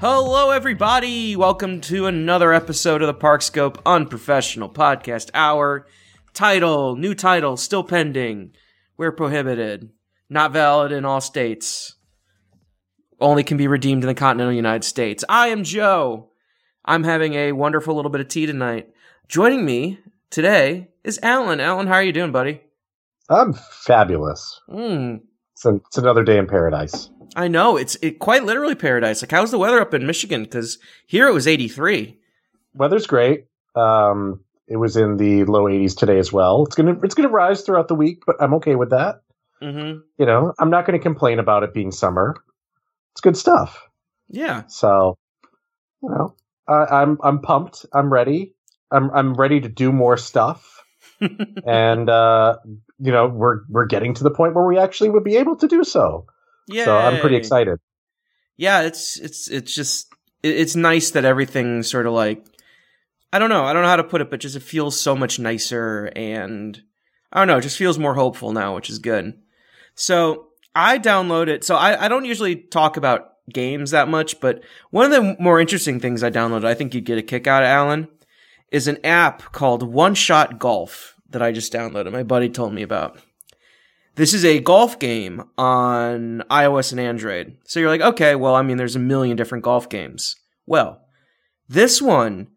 Hello, everybody. Welcome to another episode of the Parkscope Unprofessional Podcast Hour. Title, new title, still pending. We're prohibited. Not valid in all states. Only can be redeemed in the continental United States. I am Joe. I'm having a wonderful little bit of tea tonight. Joining me today is Alan. Alan, how are you doing, buddy? I'm fabulous. Mm, It's, a, it's another day in paradise. I know it's it quite literally paradise. Like, how's the weather up in Michigan? Because here it was 83. Weather's great. Um, it was in the low 80s today as well. It's gonna it's gonna rise throughout the week, but I'm okay with that. Mm-hmm. You know, I'm not gonna complain about it being summer. It's good stuff. Yeah. So, you know, I, I'm I'm pumped. I'm ready. I'm I'm ready to do more stuff. and uh, you know, we're we're getting to the point where we actually would be able to do so. Yeah. So I'm pretty excited. Yeah, it's it's it's just it's nice that everything sort of like I don't know, I don't know how to put it, but just it feels so much nicer and I don't know, it just feels more hopeful now, which is good. So I downloaded. So I I don't usually talk about games that much, but one of the more interesting things I downloaded, I think you'd get a kick out of Alan, is an app called One Shot Golf that I just downloaded. My buddy told me about. This is a golf game on iOS and Android. So you're like, okay, well, I mean, there's a million different golf games. Well, this one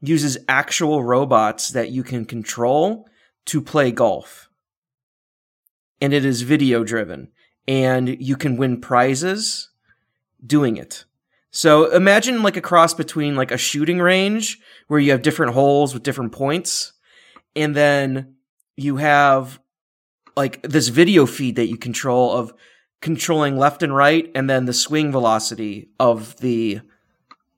uses actual robots that you can control to play golf. And it is video driven. And you can win prizes doing it. So imagine like a cross between like a shooting range where you have different holes with different points. And then you have like this video feed that you control of controlling left and right and then the swing velocity of the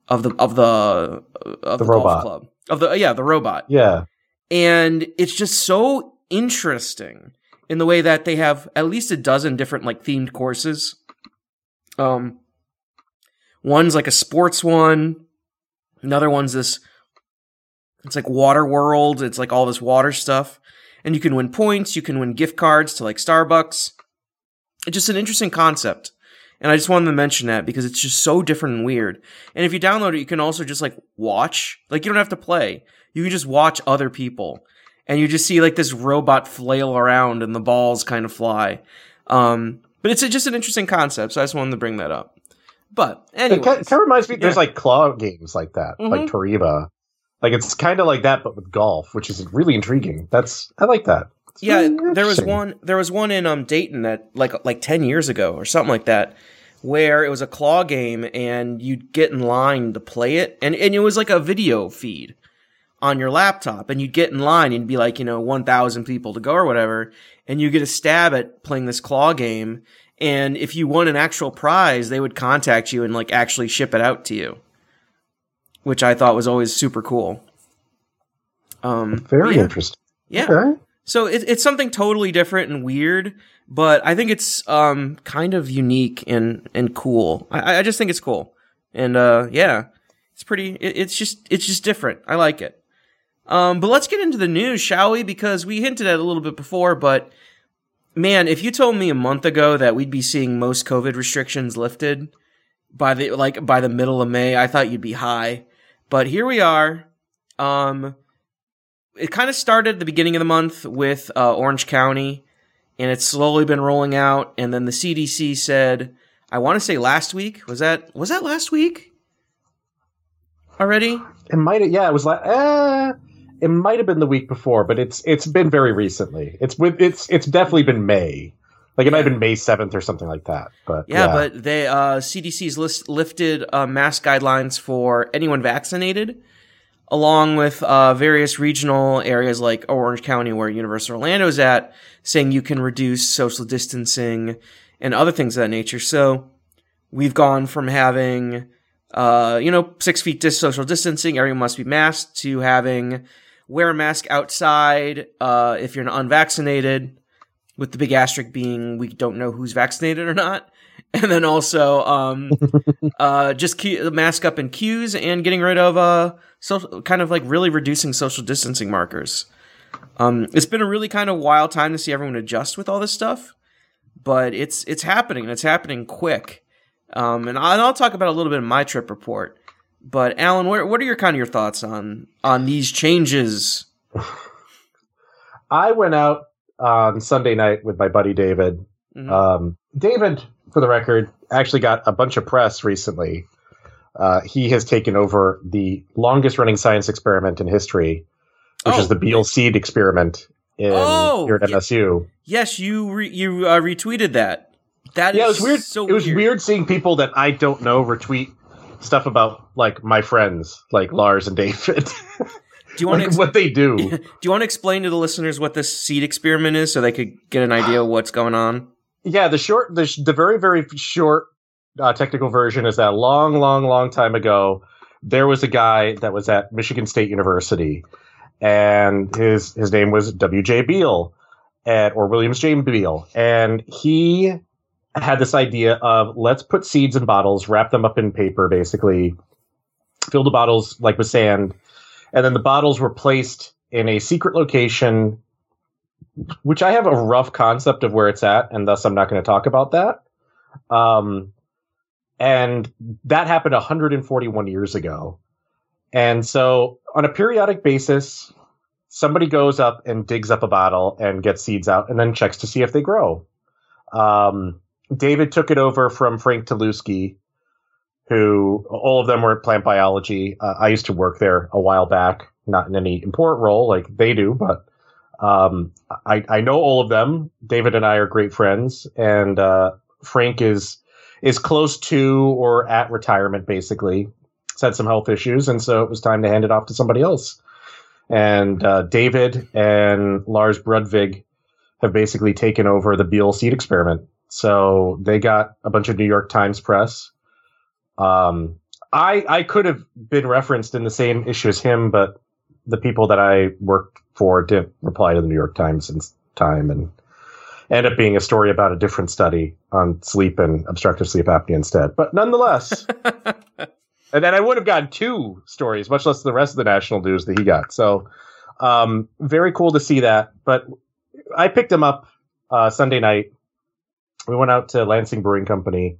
of the of the of the, The golf club. Of the yeah the robot. Yeah. and it's just so interesting in the way that they have at least a dozen different like themed courses. Um one's like a sports one another one's this it's like water world it's like all this water stuff and you can win points you can win gift cards to like starbucks. It's just an interesting concept. And i just wanted to mention that because it's just so different and weird. And if you download it you can also just like watch. Like you don't have to play. You can just watch other people. And you just see like this robot flail around and the balls kind of fly. Um but it's a, just an interesting concept so i just wanted to bring that up. But It kind anyway of reminds me. There's Yeah. like claw games like that, like Mhm. Like it's kind of like that, but with golf, which is really intriguing. That's I like that. It's Yeah, really there was one. There was one in um Dayton that like like ten years ago or something like that, where it was a claw game and you'd get in line to play it, and and it was like a video feed on your laptop, and you'd get in line and be like you know one thousand people to go or whatever, and you get a stab at playing this claw game, and if you won an actual prize, they would contact you and like actually ship it out to you, which I thought was always super cool. Um, Very yeah, interesting. Yeah. Okay. So it, it's something totally different and weird, but I think it's um kind of unique and and cool. I, I just think it's cool, and uh yeah, it's pretty. It, it's just it's just different. I like it. Um, but let's get into the news, shall we? Because we hinted at a little bit before, but man, if you told me a month ago that we'd be seeing most COVID restrictions lifted by the like by the middle of May, I thought you'd be high. But here we are. Um, it kind of started at the beginning of the month with uh, Orange County, and it's slowly been rolling out. And then the CDC said, I want to say last week was that was that last week already? It might. Yeah, it was like. Uh, it might have been the week before, but it's it's been very recently. It's with it's it's definitely been May. Like it might have been May seventh or something like that. But Yeah, but they uh, CDC's list lifted uh, mask guidelines for anyone vaccinated, along with uh, various regional areas like Orange County, where Universal Orlando is at, saying you can reduce social distancing and other things of that nature. So we've gone from having, uh, you know, six feet dis- social distancing, everyone must be masked, to having wear a mask outside uh, if you're unvaccinated with the big asterisk being we don't know who's vaccinated or not. And then also, um, uh, just que- mask up in queues and getting rid of, uh, social, kind of like really reducing social distancing markers. Um, it's been a really kind of wild time to see everyone adjust with all this stuff, but it's, it's happening and it's happening quick. Um, and I'll, I'll talk about a little bit of my trip report. But Alan, what, what are your kind of your thoughts on on these changes? I went out on Sunday night with my buddy David. Mhm. Um, David, for the record, actually got a bunch of press recently. Uh, he has taken over the longest running science experiment in history, which Oh. is the Beal seed experiment in Oh, here at. MSU. yes, you re- you uh, retweeted that. That yeah, it is was weird. So it was weird. seeing people that I don't know retweet stuff about like my friends, like Lars and David, Do you want like to what they do. do you want to explain to the listeners what this seed experiment is, so they could get an idea of what's going on? yeah, the short, the, the very, very short uh, technical version is that long, long, long time ago, there was a guy that was at Michigan State University, and his his name was W.J. Beal, and, or Williams James Beal, and he had this idea of let's put seeds in bottles, wrap them up in paper, basically, fill the bottles like with sand, and then the bottles were placed in a secret location which I have a rough concept of where it's at, and thus I'm not going to talk about that. Um, and that happened 141 years ago. And so, on a periodic basis, somebody goes up and digs up a bottle and gets seeds out, and then checks to see if they grow. Um, David took it over from Frank Telewski, who all of them were in plant biology. Uh, I used to work there a while back, not in any important role like they do, but um, I, I know all of them. David and I are great friends, and uh, Frank is is close to or at retirement. Basically, had some health issues, and so it was time to hand it off to somebody else. And uh, David and Lars Brudvig have basically taken over the Beal seed experiment. So they got a bunch of New York Times press. Um, I I could have been referenced in the same issue as him, but the people that I worked for didn't reply to the New York Times in time and end up being a story about a different study on sleep and obstructive sleep apnea instead. But nonetheless, and then I would have gotten two stories, much less the rest of the national news that he got. So um, very cool to see that. But I picked him up uh, Sunday night. We went out to Lansing Brewing Company,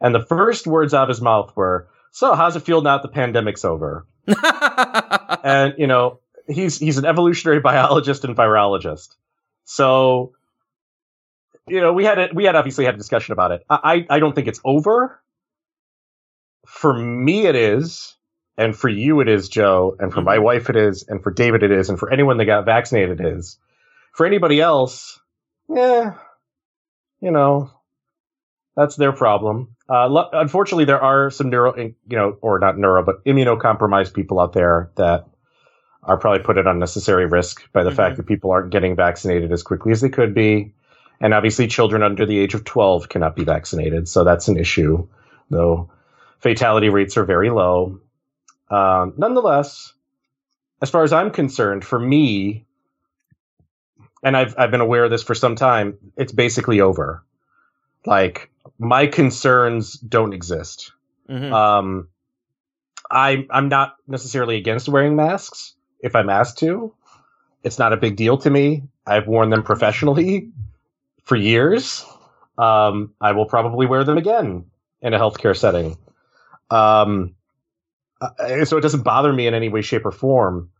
and the first words out of his mouth were, "So, how's it feel now that the pandemic's over?" and you know he's he's an evolutionary biologist and virologist. So you know we had it we had obviously had a discussion about it. I i don't think it's over. For me it is. And for you it is joe. And for my Mhm. wife it is. And for david it is. And for anyone that got vaccinated it is. For anybody else yeah you know that's their problem uh, lo- unfortunately, there are some neuro, you know, or not neuro, but immunocompromised people out there that are probably put at unnecessary risk by the Mhm. fact that people aren't getting vaccinated as quickly as they could be. And obviously, children under the age of 12 cannot be vaccinated. So that's an issue, though fatality rates are very low. Um, nonetheless, as far as I'm concerned, for me, and I've, I've been aware of this for some time, it's basically over. Like, my concerns don't exist. Mhm. Um, I I'm not necessarily against wearing masks if I'm asked to. It's not a big deal to me. I've worn them professionally for years. Um, I will probably wear them again in a healthcare setting. Um, uh, so it doesn't bother me in any way, shape, or form.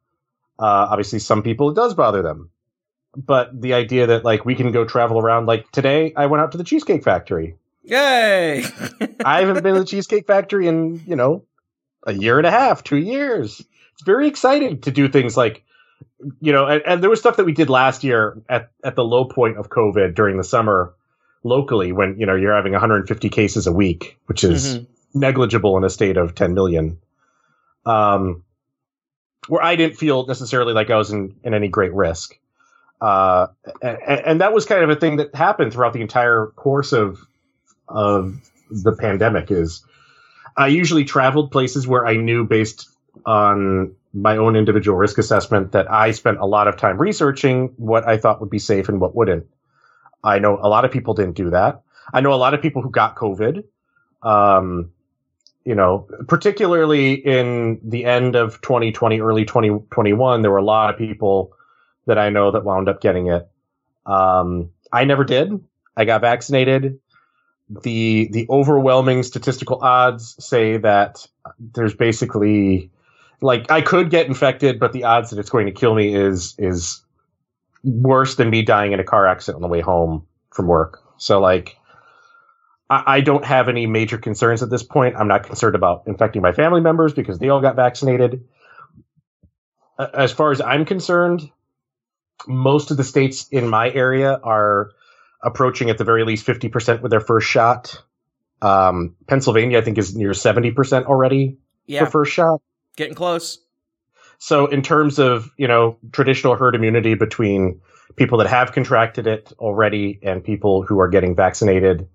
Uh, obviously, some people it does bother them, but the idea that like we can go travel around, like today, I went out to the Cheesecake Factory. Yay! I haven't been to the Cheesecake Factory in, you know, a year and a half, two years. It's very exciting to do things like, you know, and, and there was stuff that we did last year at, at the low point of COVID during the summer locally when, you know, you're having 150 cases a week, which is Mhm. negligible in a state of 10 million. Um, where I didn't feel necessarily like I was in, in any great risk. Uh, and, and that was kind of a thing that happened throughout the entire course of, of the pandemic is I usually traveled places where I knew based on my own individual risk assessment that I spent a lot of time researching what I thought would be safe and what wouldn't. I know a lot of people didn't do that. I know a lot of people who got COVID. Um, you know, particularly in the end of 2020, early 2021, there were a lot of people that I know that wound up getting it. Um, I never did. I got vaccinated. The the overwhelming statistical odds say that there's basically like I could get infected, but the odds that it's going to kill me is is worse than me dying in a car accident on the way home from work. So like I, I don't have any major concerns at this point. I'm not concerned about infecting my family members because they all got vaccinated. As far as I'm concerned, most of the states in my area are approaching at the very least 50% with their first shot. Um, Pennsylvania, I think, is near 70% already Yeah, for first shot. getting close. So, in terms of you know traditional herd immunity between people that have contracted it already and people who are getting vaccinated,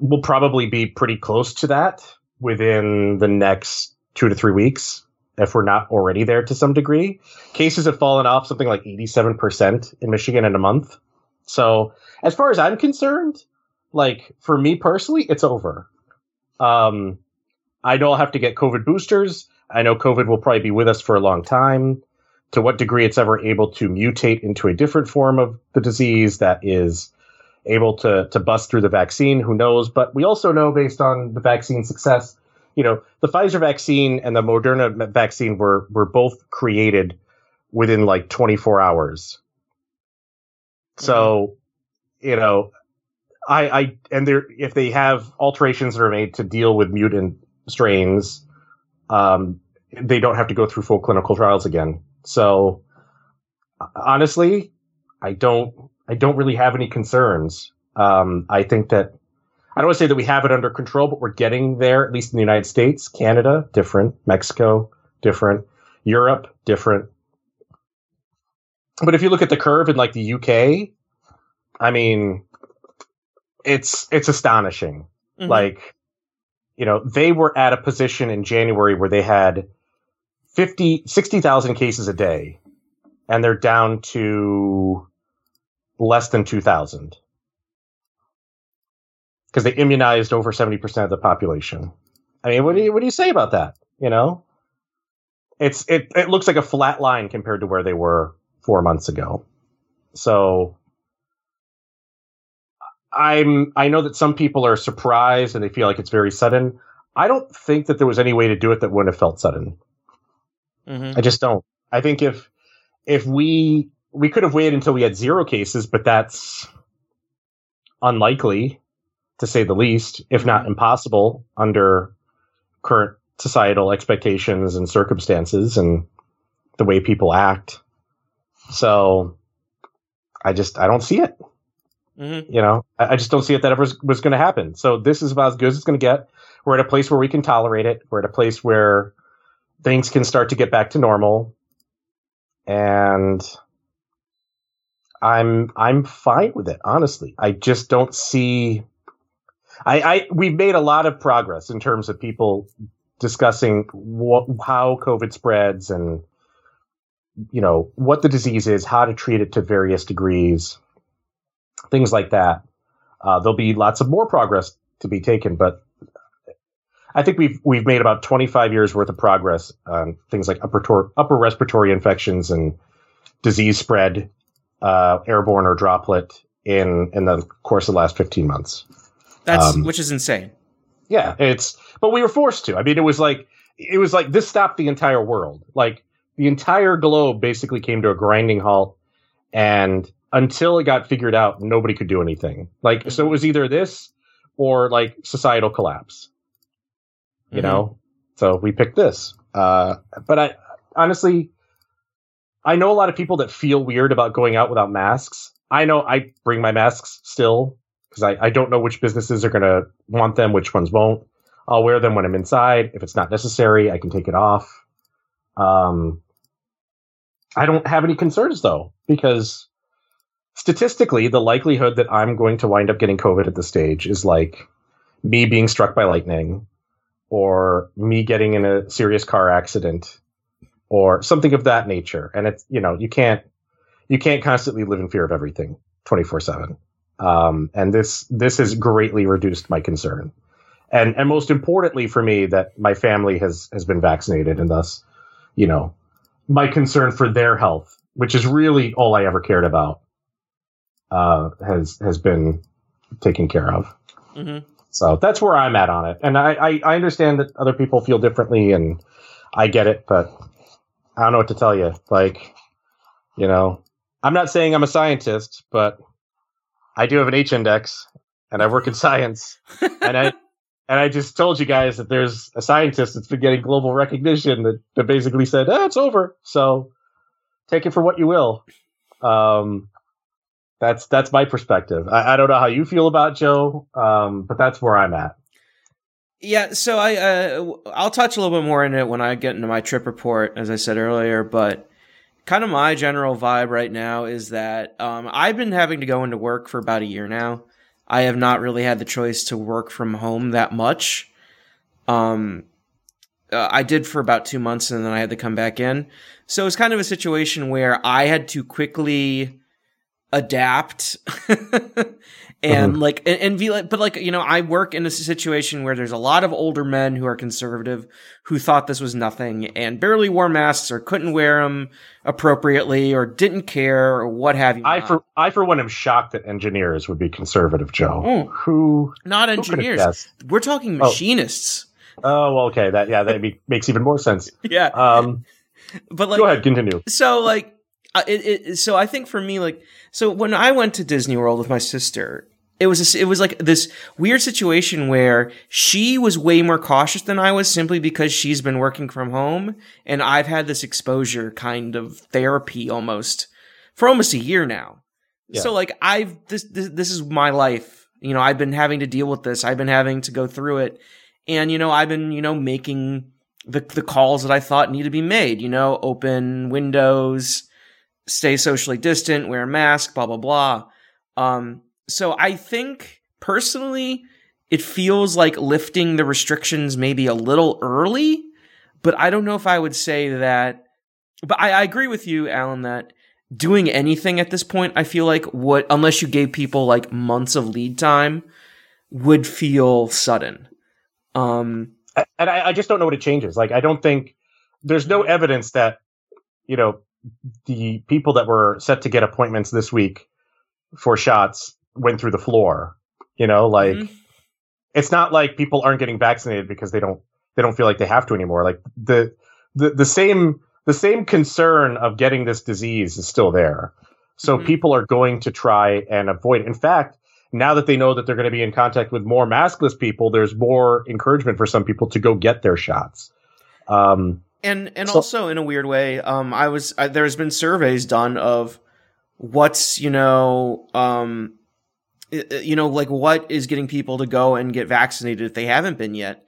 will probably be pretty close to that within the next two to three weeks, if we're not already there to some degree. Cases have fallen off something like eighty-seven percent in Michigan in a month. So, as far as I'm concerned, like for me personally, it's over. Um, I know I'll have to get COVID boosters. I know COVID will probably be with us for a long time. To what degree it's ever able to mutate into a different form of the disease that is able to to bust through the vaccine, who knows? But we also know based on the vaccine success, you know, the Pfizer vaccine and the Moderna vaccine were were both created within like 24 hours. So, you know, I, I and there if they have alterations that are made to deal with mutant strains, um, they don't have to go through full clinical trials again. So honestly, I don't I don't really have any concerns. Um, I think that I don't want to say that we have it under control, but we're getting there. At least in the United States, Canada different, Mexico different, Europe different. But if you look at the curve in like the UK, I mean, it's it's astonishing. Mhm. Like, you know, they were at a position in January where they had 50, 60,000 cases a day, and they're down to less than 2,000. Because they immunized over 70% of the population. I mean, what do you, what do you say about that? You know? It's, it, it looks like a flat line compared to where they were four months ago. So, I'm I know that some people are surprised and they feel like it's very sudden. I don't think that there was any way to do it that wouldn't have felt sudden. Mhm. I just don't. I think if if we we could have waited until we had zero cases, but that's unlikely to say the least, if not impossible under current societal expectations and circumstances and the way people act. So I just I don't see it. Mhm. you know i, I just don't see it that ever was, was going to happen. So this is about as good as it's going to get. We're at a place where we can tolerate it. We're at a place where things can start to get back to normal. And i'm i'm fine with it honestly. I just don't see i i we've made a lot of progress in terms of people discussing what how covid spreads and you know what the disease is how to treat it to various degrees things like that. Uh, there'll be lots of more progress to be taken, but I think we've we've made about 25 years worth of progress on things like upper tor- upper respiratory infections and disease spread, uh, airborne or droplet in in the course of the last 15 months. That's Um, which is insane. Yeah, it's but we were forced to. I mean, it was like it was like this stopped the entire world. Like the entire globe basically came to a grinding halt, and until it got figured out, nobody could do anything. Like so, it was either this or like societal collapse. You Mhm. know, so we picked this. Uh, but I honestly, I know a lot of people that feel weird about going out without masks. I know I bring my masks still because I, I don't know which businesses are going to want them, which ones won't. I'll wear them when I'm inside. If it's not necessary, I can take it off. Um, I don't have any concerns though, because statistically, the likelihood that I'm going to wind up getting COVID at this stage is like me being struck by lightning or me getting in a serious car accident or something of that nature. And it's, you know, you can't, you can't constantly live in fear of everything 24 seven. Um, and this, this has greatly reduced my concern. And, and most importantly for me that my family has, has been vaccinated and thus, you know, my concern for their health, which is really all I ever cared about, uh, has, has been taken care of. hmm So that's where I'm at on it, and I, I I understand that other people feel differently, and I get it, but I don't know what to tell you. Like, you know, I'm not saying I'm a scientist, but I do have an H index, and I work in science, and I. And I just told you guys that there's a scientist that's been getting global recognition that, that basically said, ah, it's over. So take it for what you will. Um, that's that's my perspective. I, I don't know how you feel about Joe, um, but that's where I'm at. Yeah, so I uh, I'll touch a little bit more in it when I get into my trip report, as I said earlier. But kind of my general vibe right now is that um, I've been having to go into work for about a year now. I have not really had the choice to work from home that much. Um, uh, I did for about two months, and then I had to come back in. So it's kind of a situation where I had to quickly adapt and Mhm. like and, and be like but like you know i work in a situation where there's a lot of older men who are conservative who thought this was nothing and barely wore masks or couldn't wear them appropriately or didn't care or what have you I not. for I for one am shocked that engineers would be conservative, Joe. Mm. Who not engineers guessed? we're talking Oh. machinists Oh, well, okay. That yeah, that be, makes even more sense. yeah Um, but like go ahead, continue. so like uh, it, it so i think for me like so when i went to disney world with my sister it was a it was like this weird situation where she was way more cautious than i was simply because she's been working from home and i've had this exposure kind of therapy almost for almost a year now Yeah. so like i've this, this this is my life you know i've been having to deal with this i've been having to go through it and you know i've been you know making the the calls that I thought need to be made. You know, open windows, stay socially distant, wear a mask, blah blah blah. Um, so I think personally, it feels like lifting the restrictions maybe a little early, but I don't know if I would say that. But I, I agree with you, Alan, that doing anything at this point, I feel like would unless you gave people like months of lead time, would feel sudden. Um, and I, I just don't know what it changes. Like, I don't think there's no evidence that you know the people that were set to get appointments this week for shots went through the floor. You know, like mhm. it's not like people aren't getting vaccinated because they don't they don't feel like they have to anymore. Like the the the same the same concern of getting this disease is still there. So Mhm. people are going to try and avoid. In fact, now that they know that they're going to be in contact with more maskless people, there's more encouragement for some people to go get their shots. Um, And and So- also in a weird way, um, I was I, there's been surveys done of what's you know um, you know like what is getting people to go and get vaccinated if they haven't been yet.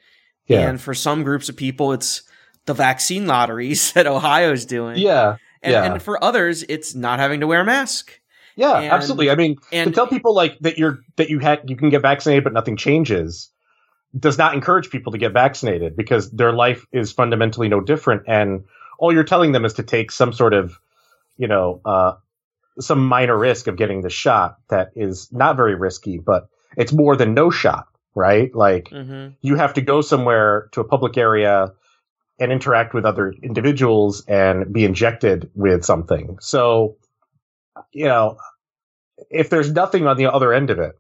yeah, And for some groups of people, it's the vaccine lotteries that Ohio's doing. yeah, And, yeah. and for others, it's not having to wear a mask. yeah, And- absolutely. I mean, to tell people like that you're that you had you can get vaccinated but nothing changes does not encourage people to get vaccinated because their life is fundamentally no different and all you're telling them is to take some sort of you know uh some minor risk of getting the shot that is not very risky but it's more than no shot right like Mhm. you have to go somewhere to a public area and interact with other individuals and be injected with something. So, you know, if there's nothing on the other end of it,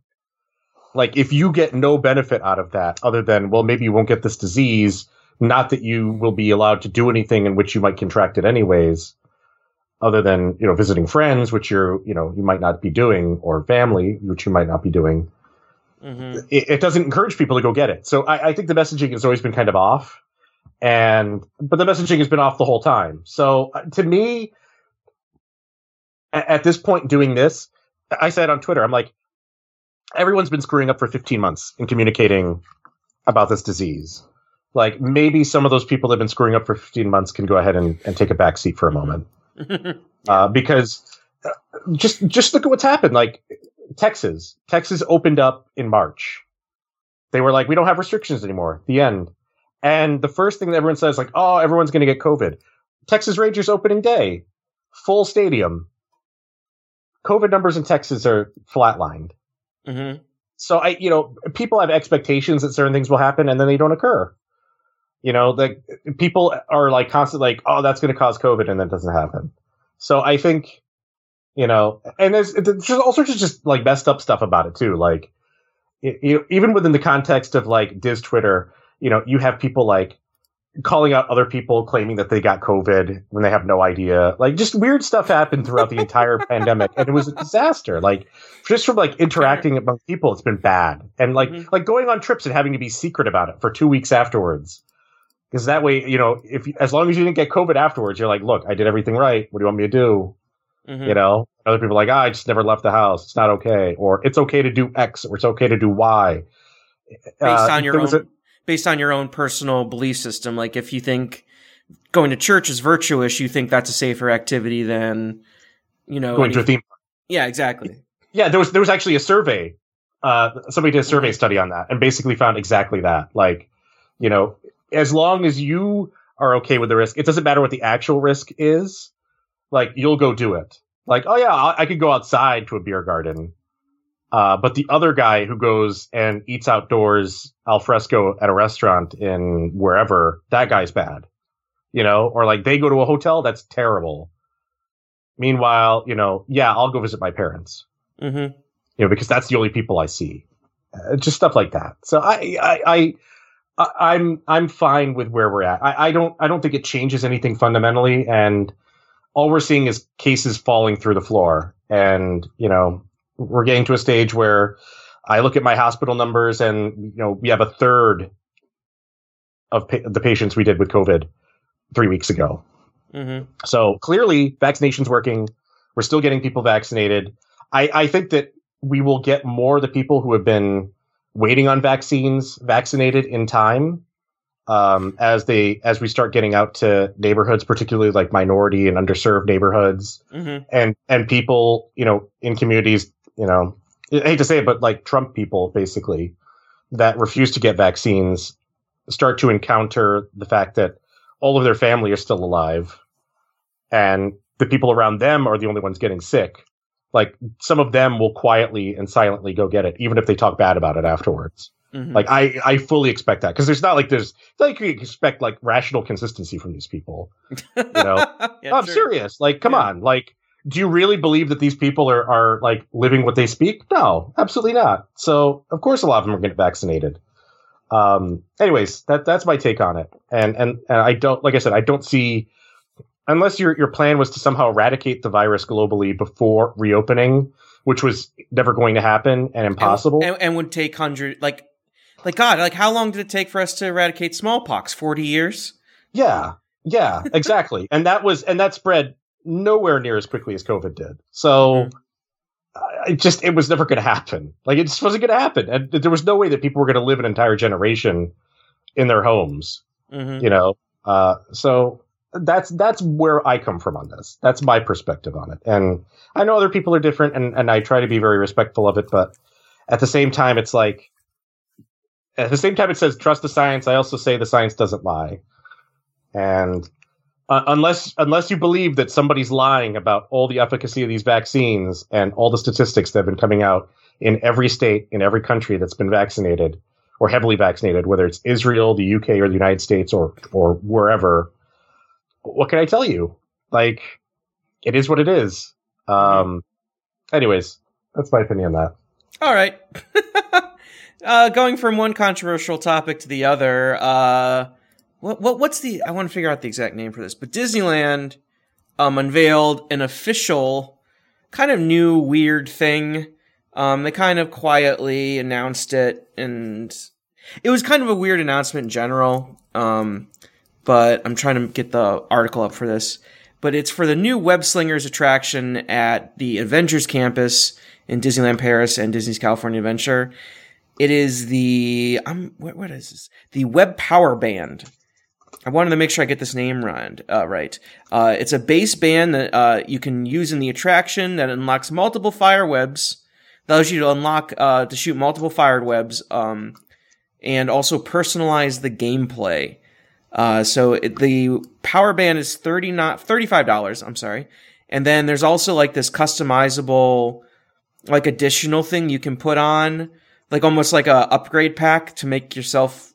like if you get no benefit out of that other than, well, maybe you won't get this disease, not that you will be allowed to do anything in which you might contract it anyways, other than, you know, visiting friends, which you're, you know, you might not be doing, or family, which you might not be doing Mhm. it, it doesn't encourage people to go get it. So I, I think the messaging has always been kind of off, and but the messaging has been off the whole time. So uh, to me, at, at this point, doing this, I said on Twitter, I'm like, everyone's been screwing up for 15 months in communicating about this disease. Like maybe some of those people that have been screwing up for 15 months can go ahead and, and take a back seat for a moment uh, because uh, just just look at what's happened. Like Texas, Texas opened up in March. They were like, we don't have restrictions anymore. The end. And the first thing that everyone says, like, oh, everyone's going to get COVID. Texas Rangers opening day, full stadium. COVID numbers in Texas are flatlined. Mhm. So I, you know, people have expectations that certain things will happen and then they don't occur. You know, like people are like constantly like, oh, that's going to cause COVID and that doesn't happen. So I think, you know, and there's, there's all sorts of just like messed up stuff about it too. Like, you even within the context of like Diz Twitter, you know, you have people like calling out other people claiming that they got COVID when they have no idea. Like just weird stuff happened throughout the entire pandemic, and it was a disaster. Like just from like interacting among people, it's been bad, and like mm-hmm. like going on trips and having to be secret about it for two weeks afterwards. Because that way, you know, if as long as you didn't get COVID afterwards, you're like, look, I did everything right. What do you want me to do? Mm-hmm. You know, other people are like, oh, I just never left the house. It's not okay, or it's okay to do X, or it's okay to do Y. Based uh, on your own, a, based on your own personal belief system. Like if you think going to church is virtuous, you think that's a safer activity than you know going to a theme. Yeah, exactly. Yeah, there was there was actually a survey. Uh, somebody did a survey mm-hmm. study on that and basically found exactly that. Like, you know, as long as you are okay with the risk, it doesn't matter what the actual risk is. Like, you'll go do it. Like, oh yeah, I, I could go outside to a beer garden. Uh, but the other guy who goes and eats outdoors al fresco at a restaurant in wherever, that guy's bad. You know, or like they go to a hotel, that's terrible. Meanwhile, you know, yeah, I'll go visit my parents. Mm-hmm. You know, because that's the only people I see. Uh, just stuff like that. So I, I, I I, am I'm fine with where we're at. I, I don't I don't think it changes anything fundamentally, and all we're seeing is cases falling through the floor. And you know, we're getting to a stage where I look at my hospital numbers, and you know, we have a third of pa- the patients we did with COVID three weeks ago. Mm-hmm. So clearly, vaccination's working. We're still getting people vaccinated. I, I think that we will get more of the people who have been waiting on vaccines vaccinated in time um, as they as we start getting out to neighborhoods, particularly like minority and underserved neighborhoods, mm-hmm. and and people you know in communities you know I hate to say it, but like Trump people basically that refuse to get vaccines start to encounter the fact that all of their family are still alive and the people around them are the only ones getting sick like some of them will quietly and silently go get it, even if they talk bad about it afterwards. Mm-hmm. Like I, I fully expect that because there's not like there's like you expect like rational consistency from these people. You know, yeah, I'm serious. Like, come yeah. on. Like, do you really believe that these people are are like living what they speak? No, absolutely not. So of course a lot of them are getting vaccinated. Um. Anyways, that that's my take on it. And and and I don't like I said I don't see unless your your plan was to somehow eradicate the virus globally before reopening, which was never going to happen and impossible, and, and, and would take hundred like like God, like how long did it take for us to eradicate smallpox? Forty years? Yeah, yeah, exactly. and that was and that spread nowhere near as quickly as COVID did. So. Mm-hmm. It just it was never going to happen. Like it just wasn't going to happen, and there was no way that people were going to live an entire generation in their homes. Mm-hmm. You know, uh, so that's that's where I come from on this. That's my perspective on it. And I know other people are different and, and I try to be very respectful of it, but at the same time it's like at the same time it says trust the science, I also say the science doesn't lie. And uh, unless unless you believe that somebody's lying about all the efficacy of these vaccines and all the statistics that have been coming out in every state in every country that's been vaccinated or heavily vaccinated, whether it's Israel, the UK, or the United States, or or wherever, what can I tell you? Like, it is what it is. Um, anyways, that's my opinion on that. All right. uh, going from one controversial topic to the other, uh, what, what, what's the, I want to figure out the exact name for this, but Disneyland, um, unveiled an official kind of new weird thing. Um, they kind of quietly announced it and it was kind of a weird announcement in general. Um, but I'm trying to get the article up for this. But it's for the new Web Slingers attraction at the Avengers campus in Disneyland Paris and Disney's California Adventure. It is the um what, what is this? The Web Power Band. I wanted to make sure I get this name right. Uh, right. Uh, it's a base band that uh, you can use in the attraction that unlocks multiple fire webs. Allows you to unlock uh, to shoot multiple fired webs, um, and also personalize the gameplay. Uh, so it, the power band is 30 not $35, I'm sorry. And then there's also like this customizable, like additional thing you can put on, like almost like a upgrade pack to make yourself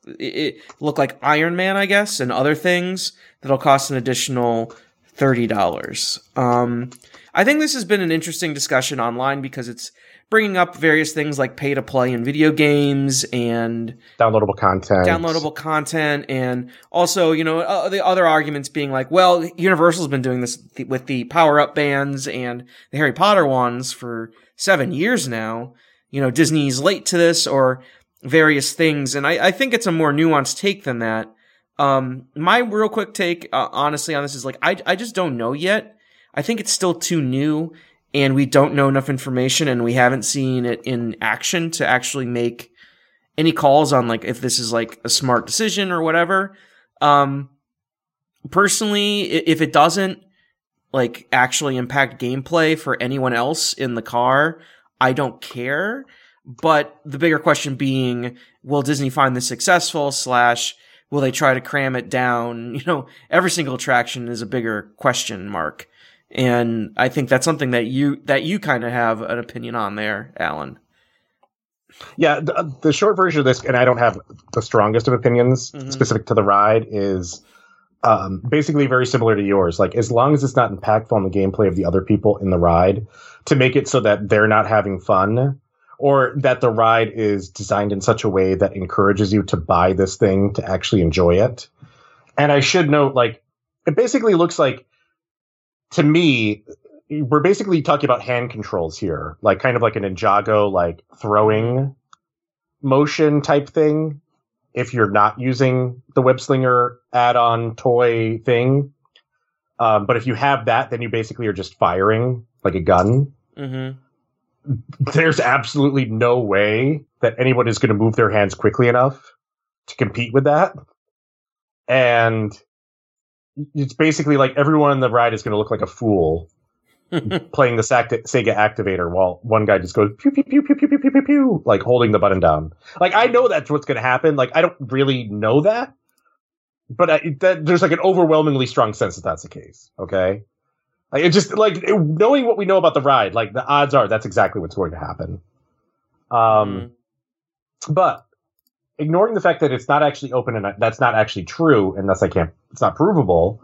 look like Iron Man, I guess, and other things that'll cost an additional thirty dollars. Um, I think this has been an interesting discussion online because it's bringing up various things like pay to play in video games and downloadable content, downloadable content, and also you know uh, the other arguments being like, well, Universal's been doing this th- with the power up bands and the Harry Potter ones for seven years now. You know, Disney's late to this or various things, and I, I think it's a more nuanced take than that. Um, my real quick take, uh, honestly, on this is like I I just don't know yet. I think it's still too new and we don't know enough information and we haven't seen it in action to actually make any calls on like if this is like a smart decision or whatever. Um, personally, if it doesn't like actually impact gameplay for anyone else in the car, I don't care. But the bigger question being, will Disney find this successful? Slash, will they try to cram it down? You know, every single attraction is a bigger question mark. And I think that's something that you that you kind of have an opinion on there, Alan. Yeah, the, the, short version of this, and I don't have the strongest of opinions mm-hmm. specific to the ride, is um, basically very similar to yours. Like, as long as it's not impactful on the gameplay of the other people in the ride, to make it so that they're not having fun, or that the ride is designed in such a way that encourages you to buy this thing to actually enjoy it. And I should note, like, it basically looks like to me, we're basically talking about hand controls here, like kind of like an Ninjago, like throwing motion type thing. If you're not using the web slinger add-on toy thing, um, but if you have that, then you basically are just firing like a gun. Mm-hmm. There's absolutely no way that anyone is going to move their hands quickly enough to compete with that. And it's basically like everyone on the ride is going to look like a fool playing the Sega activator while one guy just goes pew pew pew pew pew pew pew pew pew like holding the button down. Like I know that's what's going to happen. Like I don't really know that, but I, that, there's like an overwhelmingly strong sense that that's the case. Okay, like it just like knowing what we know about the ride, like the odds are that's exactly what's going to happen. Um, mm. but ignoring the fact that it's not actually open and that's not actually true, and thus I can't, it's not provable.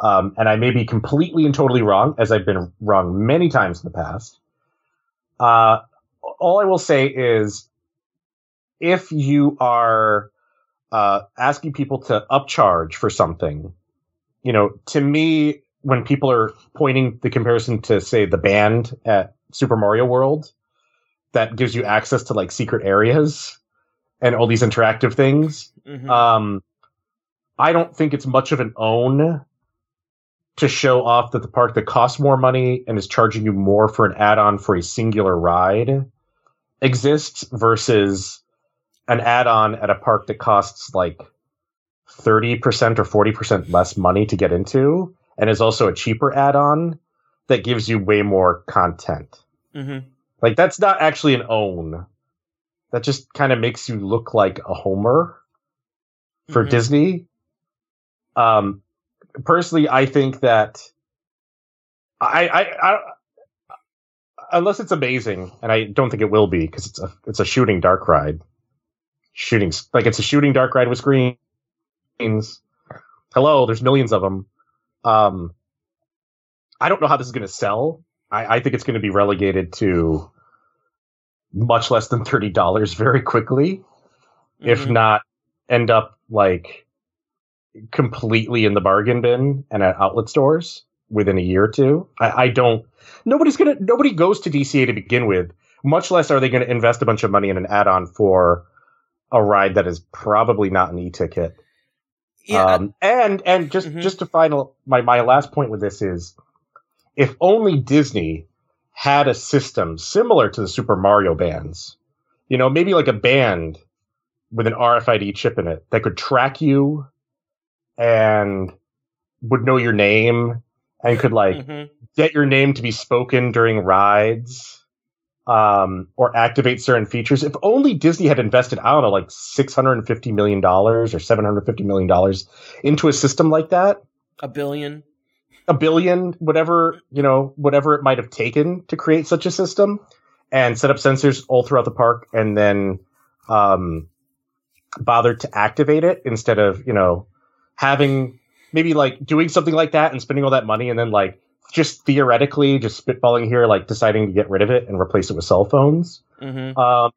Um, and I may be completely and totally wrong, as I've been wrong many times in the past. Uh, all I will say is, if you are uh, asking people to upcharge for something, you know, to me, when people are pointing the comparison to, say, the band at Super Mario World, that gives you access to like secret areas and all these interactive things. Mm-hmm. Um, I don't think it's much of an own to show off that the park that costs more money and is charging you more for an add-on for a singular ride exists versus an add-on at a park that costs like 30% or 40% less money to get into and is also a cheaper add-on that gives you way more content. Mm-hmm. Like that's not actually an own that just kind of makes you look like a homer for mm-hmm. Disney. Um, personally, I think that I, I, I, unless it's amazing, and I don't think it will be because it's a it's a shooting dark ride, shooting like it's a shooting dark ride with screens. Hello, there's millions of them. Um, I don't know how this is going to sell. I, I think it's going to be relegated to much less than thirty dollars very quickly, mm-hmm. if not end up like completely in the bargain bin and at outlet stores within a year or two. I, I don't. Nobody's gonna. Nobody goes to DCA to begin with. Much less are they going to invest a bunch of money in an add-on for a ride that is probably not an e-ticket. Yeah. Um, and and just mm-hmm. just to final my my last point with this is, if only Disney had a system similar to the Super Mario bands. You know, maybe like a band with an RFID chip in it that could track you and would know your name and could like mm-hmm. get your name to be spoken during rides um, or activate certain features. If only Disney had invested, I don't know, like $650 million or $750 million into a system like that. A billion a billion, whatever, you know, whatever it might have taken to create such a system and set up sensors all throughout the park and then um, bothered to activate it instead of, you know, having maybe like doing something like that and spending all that money and then like just theoretically just spitballing here like deciding to get rid of it and replace it with cell phones Mm-hmm. um,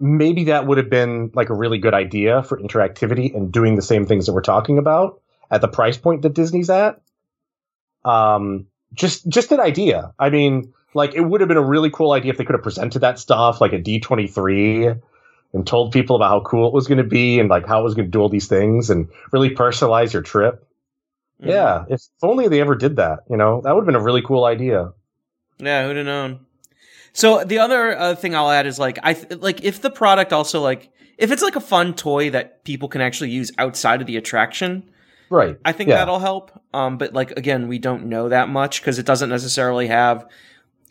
maybe that would have been like a really good idea for interactivity and doing the same things that we're talking about at the price point that Disney's at. Um, just just an idea. I mean, like it would have been a really cool idea if they could have presented that stuff like a D twenty three and told people about how cool it was going to be and like how it was going to do all these things and really personalize your trip. Mm-hmm. Yeah, if only they ever did that. You know, that would have been a really cool idea. Yeah, who'd have known? So the other uh, thing I'll add is like I th- like if the product also like if it's like a fun toy that people can actually use outside of the attraction, Right. I think Yeah. that'll help. Um, but like again, we don't know that much because it doesn't necessarily have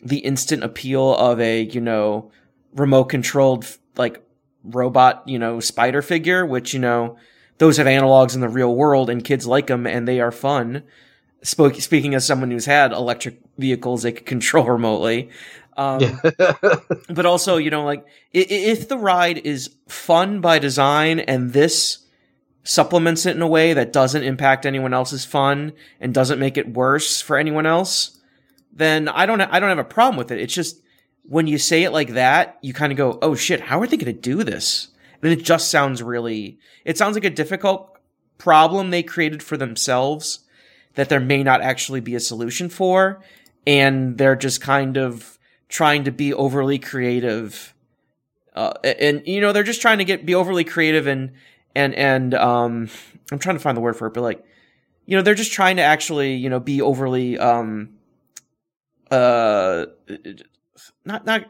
the instant appeal of a you know remote controlled like robot you know spider figure, which you know those have analogs in the real world and kids like them and they are fun. Spoke, speaking as someone who's had electric vehicles they could control remotely. Um, Yeah. but also, you know, like i- i- if the ride is fun by design and this supplements it in a way that doesn't impact anyone else's fun and doesn't make it worse for anyone else, then I don't I don't have a problem with it. It's just when you say it like that, you kind of go, "Oh shit, how are they going to do this?" And it just sounds really it sounds like a difficult problem they created for themselves that there may not actually be a solution for and they're just kind of trying to be overly creative uh, and you know they're just trying to get be overly creative and and and um i'm trying to find the word for it but like you know they're just trying to actually you know be overly um uh not not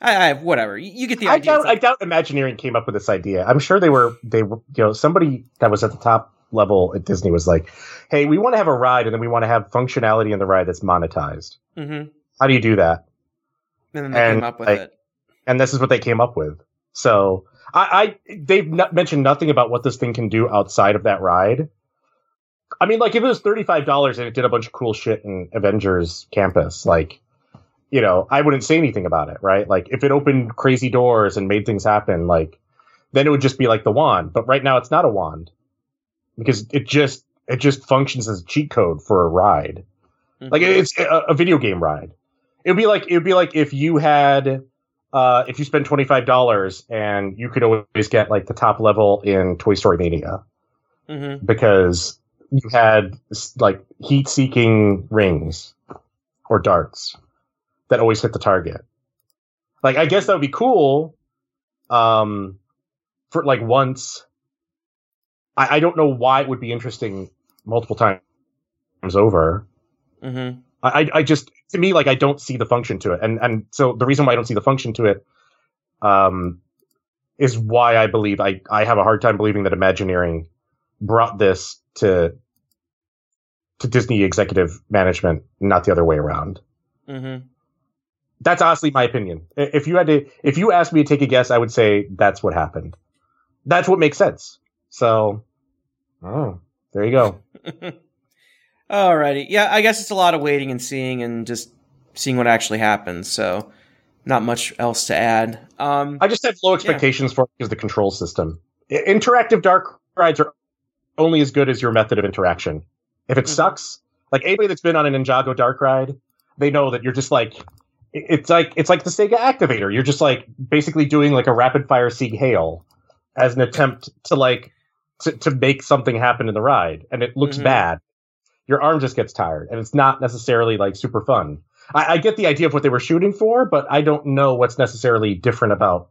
I, I whatever you, get the I idea doubt, It's I like- doubt Imagineering came up with this idea. I'm sure they were, they were, you know, somebody that was at the top level at Disney was like, hey, we want to have a ride and then we want to have functionality in the ride that's monetized. Mhm. How do you do that? and then they And, came up with like, it And this is what they came up with. So I, I they've not mentioned nothing about what this thing can do outside of that ride. I mean, like if it was thirty five dollars and it did a bunch of cool shit in Avengers Campus, like you know, I wouldn't say anything about it, right? Like if it opened crazy doors and made things happen, like then it would just be like the wand. But right now, it's not a wand because it just it just functions as a cheat code for a ride. Like Mhm. it's a, a video game ride. It'd be like it'd be like if you had uh if you spend twenty five dollars and you could always get like the top level in Toy Story Mania Mhm. because you had like heat seeking rings or darts that always hit the target. Like I guess that would be cool. Um for like once. I, I don't know why it would be interesting multiple times over. Mm-hmm. I, I- just to me like I don't see the function to it, and and so the reason why I don't see the function to it, um, is why I believe I I have a hard time believing that Imagineering brought this to to Disney executive management, not the other way around. Mhm. That's honestly my opinion. If you had to, if you asked me to take a guess, I would say that's what happened. That's what makes sense. So, oh, there you go. Alrighty. Yeah, I guess it's a lot of waiting and seeing and just seeing what actually happens. So, not much else to add. Um, I just have low expectations for because the control system. Interactive dark rides are only as good as your method of interaction. If it Mhm. sucks, like anybody that's been on an Ninjago dark ride, they know that you're just like it's like it's like the Sega Activator. You're just like basically doing like a rapid fire Sieg Heil as an attempt to like to, to make something happen in the ride, and it looks Mhm. bad. Your arm just gets tired, and it's not necessarily like super fun. I, I get the idea of what they were shooting for, but I don't know what's necessarily different about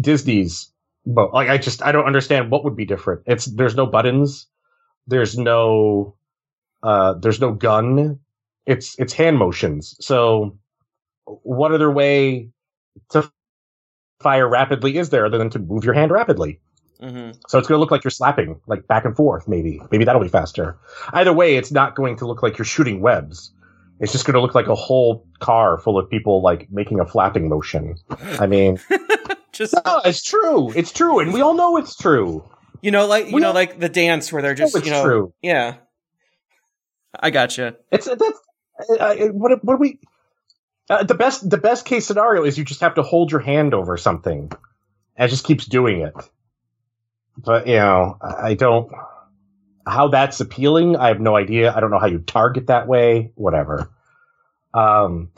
Disney's boat. Like I just I don't understand what would be different. It's there's no buttons, there's no uh there's no gun. It's it's hand motions. So what other way to fire rapidly is there other than to move your hand rapidly? mhm. So it's going to look like you're slapping, like back and forth, maybe. Maybe that'll be faster. Either way, it's not going to look like you're shooting webs. It's just going to look like a whole car full of people, like making a flapping motion. I mean, Just no, it's true. It's true, and we all know it's true. you know, like you We know, all- like the dance where they're just it's you know, true. yeah. I gotcha. It's that's uh, what what do we? Uh, the best the best case scenario is you just have to hold your hand over something, and it just keeps doing it. But you know, I don't. how that's appealing, I have no idea. I don't know how you target that way. Whatever. Um,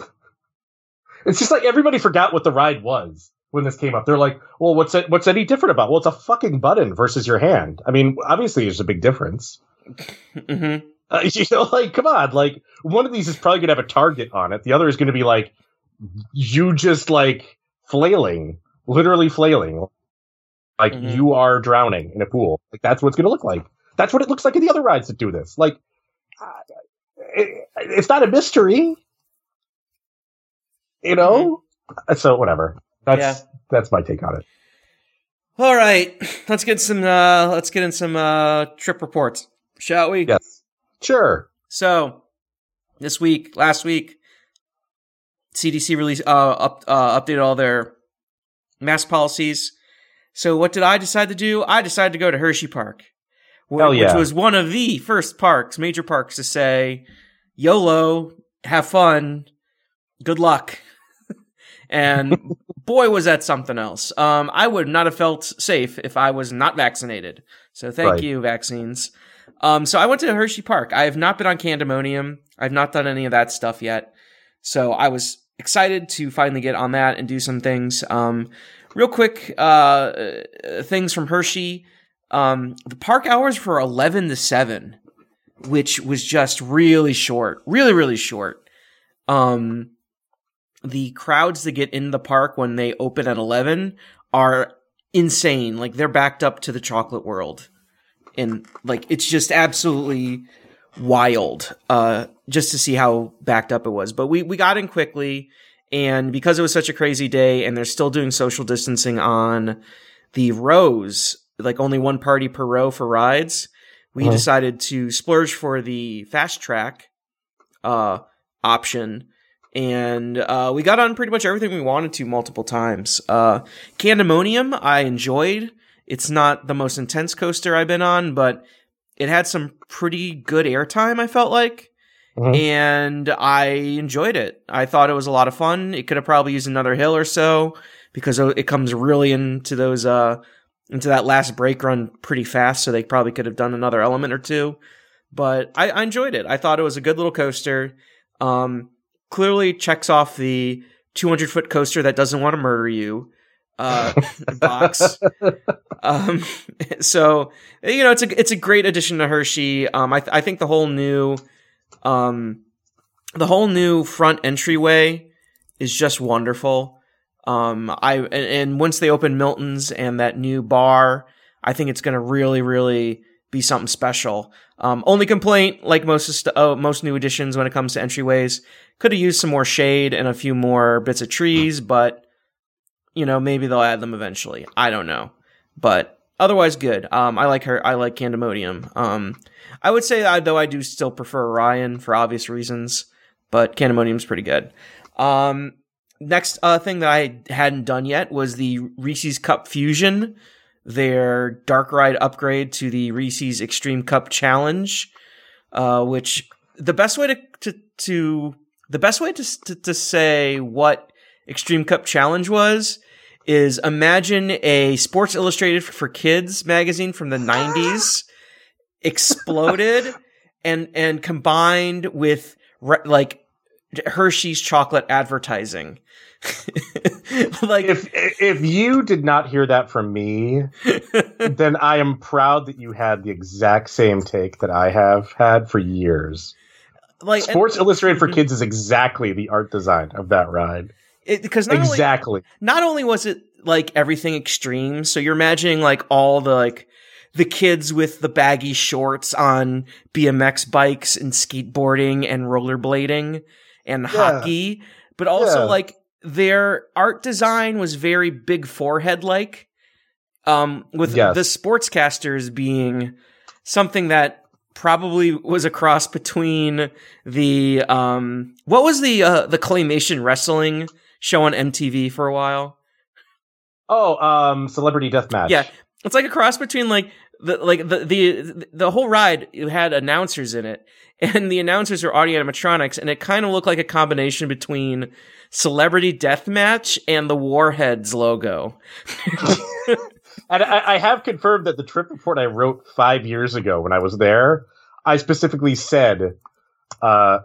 it's just like everybody forgot what the ride was when this came up. They're like, "Well, what's it, what's any different about?" Well, it's a fucking button versus your hand. I mean, obviously, there's a big difference. Mm-hmm. Uh, you know, like, come on, like one of these is probably gonna have a target on it. The other is gonna be like you just like flailing, literally flailing, like Mhm. you are drowning in a pool. Like that's what it's gonna look like. That's what it looks like in the other rides that do this. Like, uh, it, it's not a mystery, you know. So whatever. That's Yeah. that's my take on it. All right, let's get some. Uh, let's get in some uh, trip reports, shall we? Yes, sure. So, this week, last week, CDC released uh, up, uh, updated all their mask policies. So, what did I decide to do? I decided to go to Hershey Park, wh- Hell which was one of the first parks, major parks, to say, "YOLO, have fun, good luck." and boy, was that something else. Um, I would not have felt safe if I was not vaccinated. So, thank Right. you, vaccines. Um, so I went to Hershey Park. I have not been on Candymonium. I've not done any of that stuff yet. So I was excited to finally get on that and do some things. Um, real quick, uh, uh, things from Hershey. Um, the park hours were 11 to 7, which was just really short. Really, really short. Um, the crowds that get in the park when they open at 11 are insane. Like they're backed up to the chocolate world and like it's just absolutely wild uh just to see how backed up it was but we we got in quickly and because it was such a crazy day and they're still doing social distancing on the rows like only one party per row for rides we Uh-huh. decided to splurge for the fast track uh option and uh, we got on pretty much everything we wanted to multiple times. Uh, Candymonium, I enjoyed. It's not the most intense coaster I've been on, but it had some pretty good airtime, I felt like. Mhm. And I enjoyed it. I thought it was a lot of fun. It could have probably used another hill or so because it comes really into those, uh, into that last brake run pretty fast. So they probably could have done another element or two. But I, I enjoyed it. I thought it was a good little coaster. Um, clearly checks off the 200 foot coaster that doesn't want to murder you uh, box. Um, so you know, it's a it's a great addition to Hershey. Um, I th- I think the whole new, um, the whole new front entryway is just wonderful. Um, I and, and once they open Milton's and that new bar, I think it's going to really, really be something special. Um, only complaint, like most uh, most new additions when it comes to entryways, could have used some more shade and a few more bits of trees, but you know maybe they'll add them eventually. I don't know, but otherwise good. Um, I like her. I like Candymonium. Um, I would say though I do still prefer Orion for obvious reasons, but Candymonium's pretty good. Um, next uh, thing that I hadn't done yet was the Reese's Cupfusion, their dark ride upgrade to the Reese's Extreme Cup Challenge, uh, which the best way to, to, to the best way to, to, to say what Extreme Cup Challenge was is imagine a Sports Illustrated for Kids magazine from the 90s exploded and and combined with re- like Hershey's chocolate advertising. like If if you did not hear that from me, then I am proud that you had the exact same take that I have had for years. like and Sports Illustrated for Kids is exactly the art design of that ride. It, because not only Exactly. not only was it like everything extreme, so you're imagining like all the like the kids with the baggy shorts on BMX bikes and skateboarding and rollerblading and hockey, but also Yeah. like their art design was very big forehead like. Um, with Yes. the sportscasters being something that probably was a cross between the um what was the uh the claymation wrestling show on MTV for a while. Oh, um, Celebrity Deathmatch. Yeah, it's like a cross between like the like the the the whole ride had announcers in it, and the announcers are audio animatronics, and it kind of looked like a combination between Celebrity Deathmatch and the Warheads logo. and I, I have confirmed that the trip report I wrote five years ago when I was there, I specifically said, uh,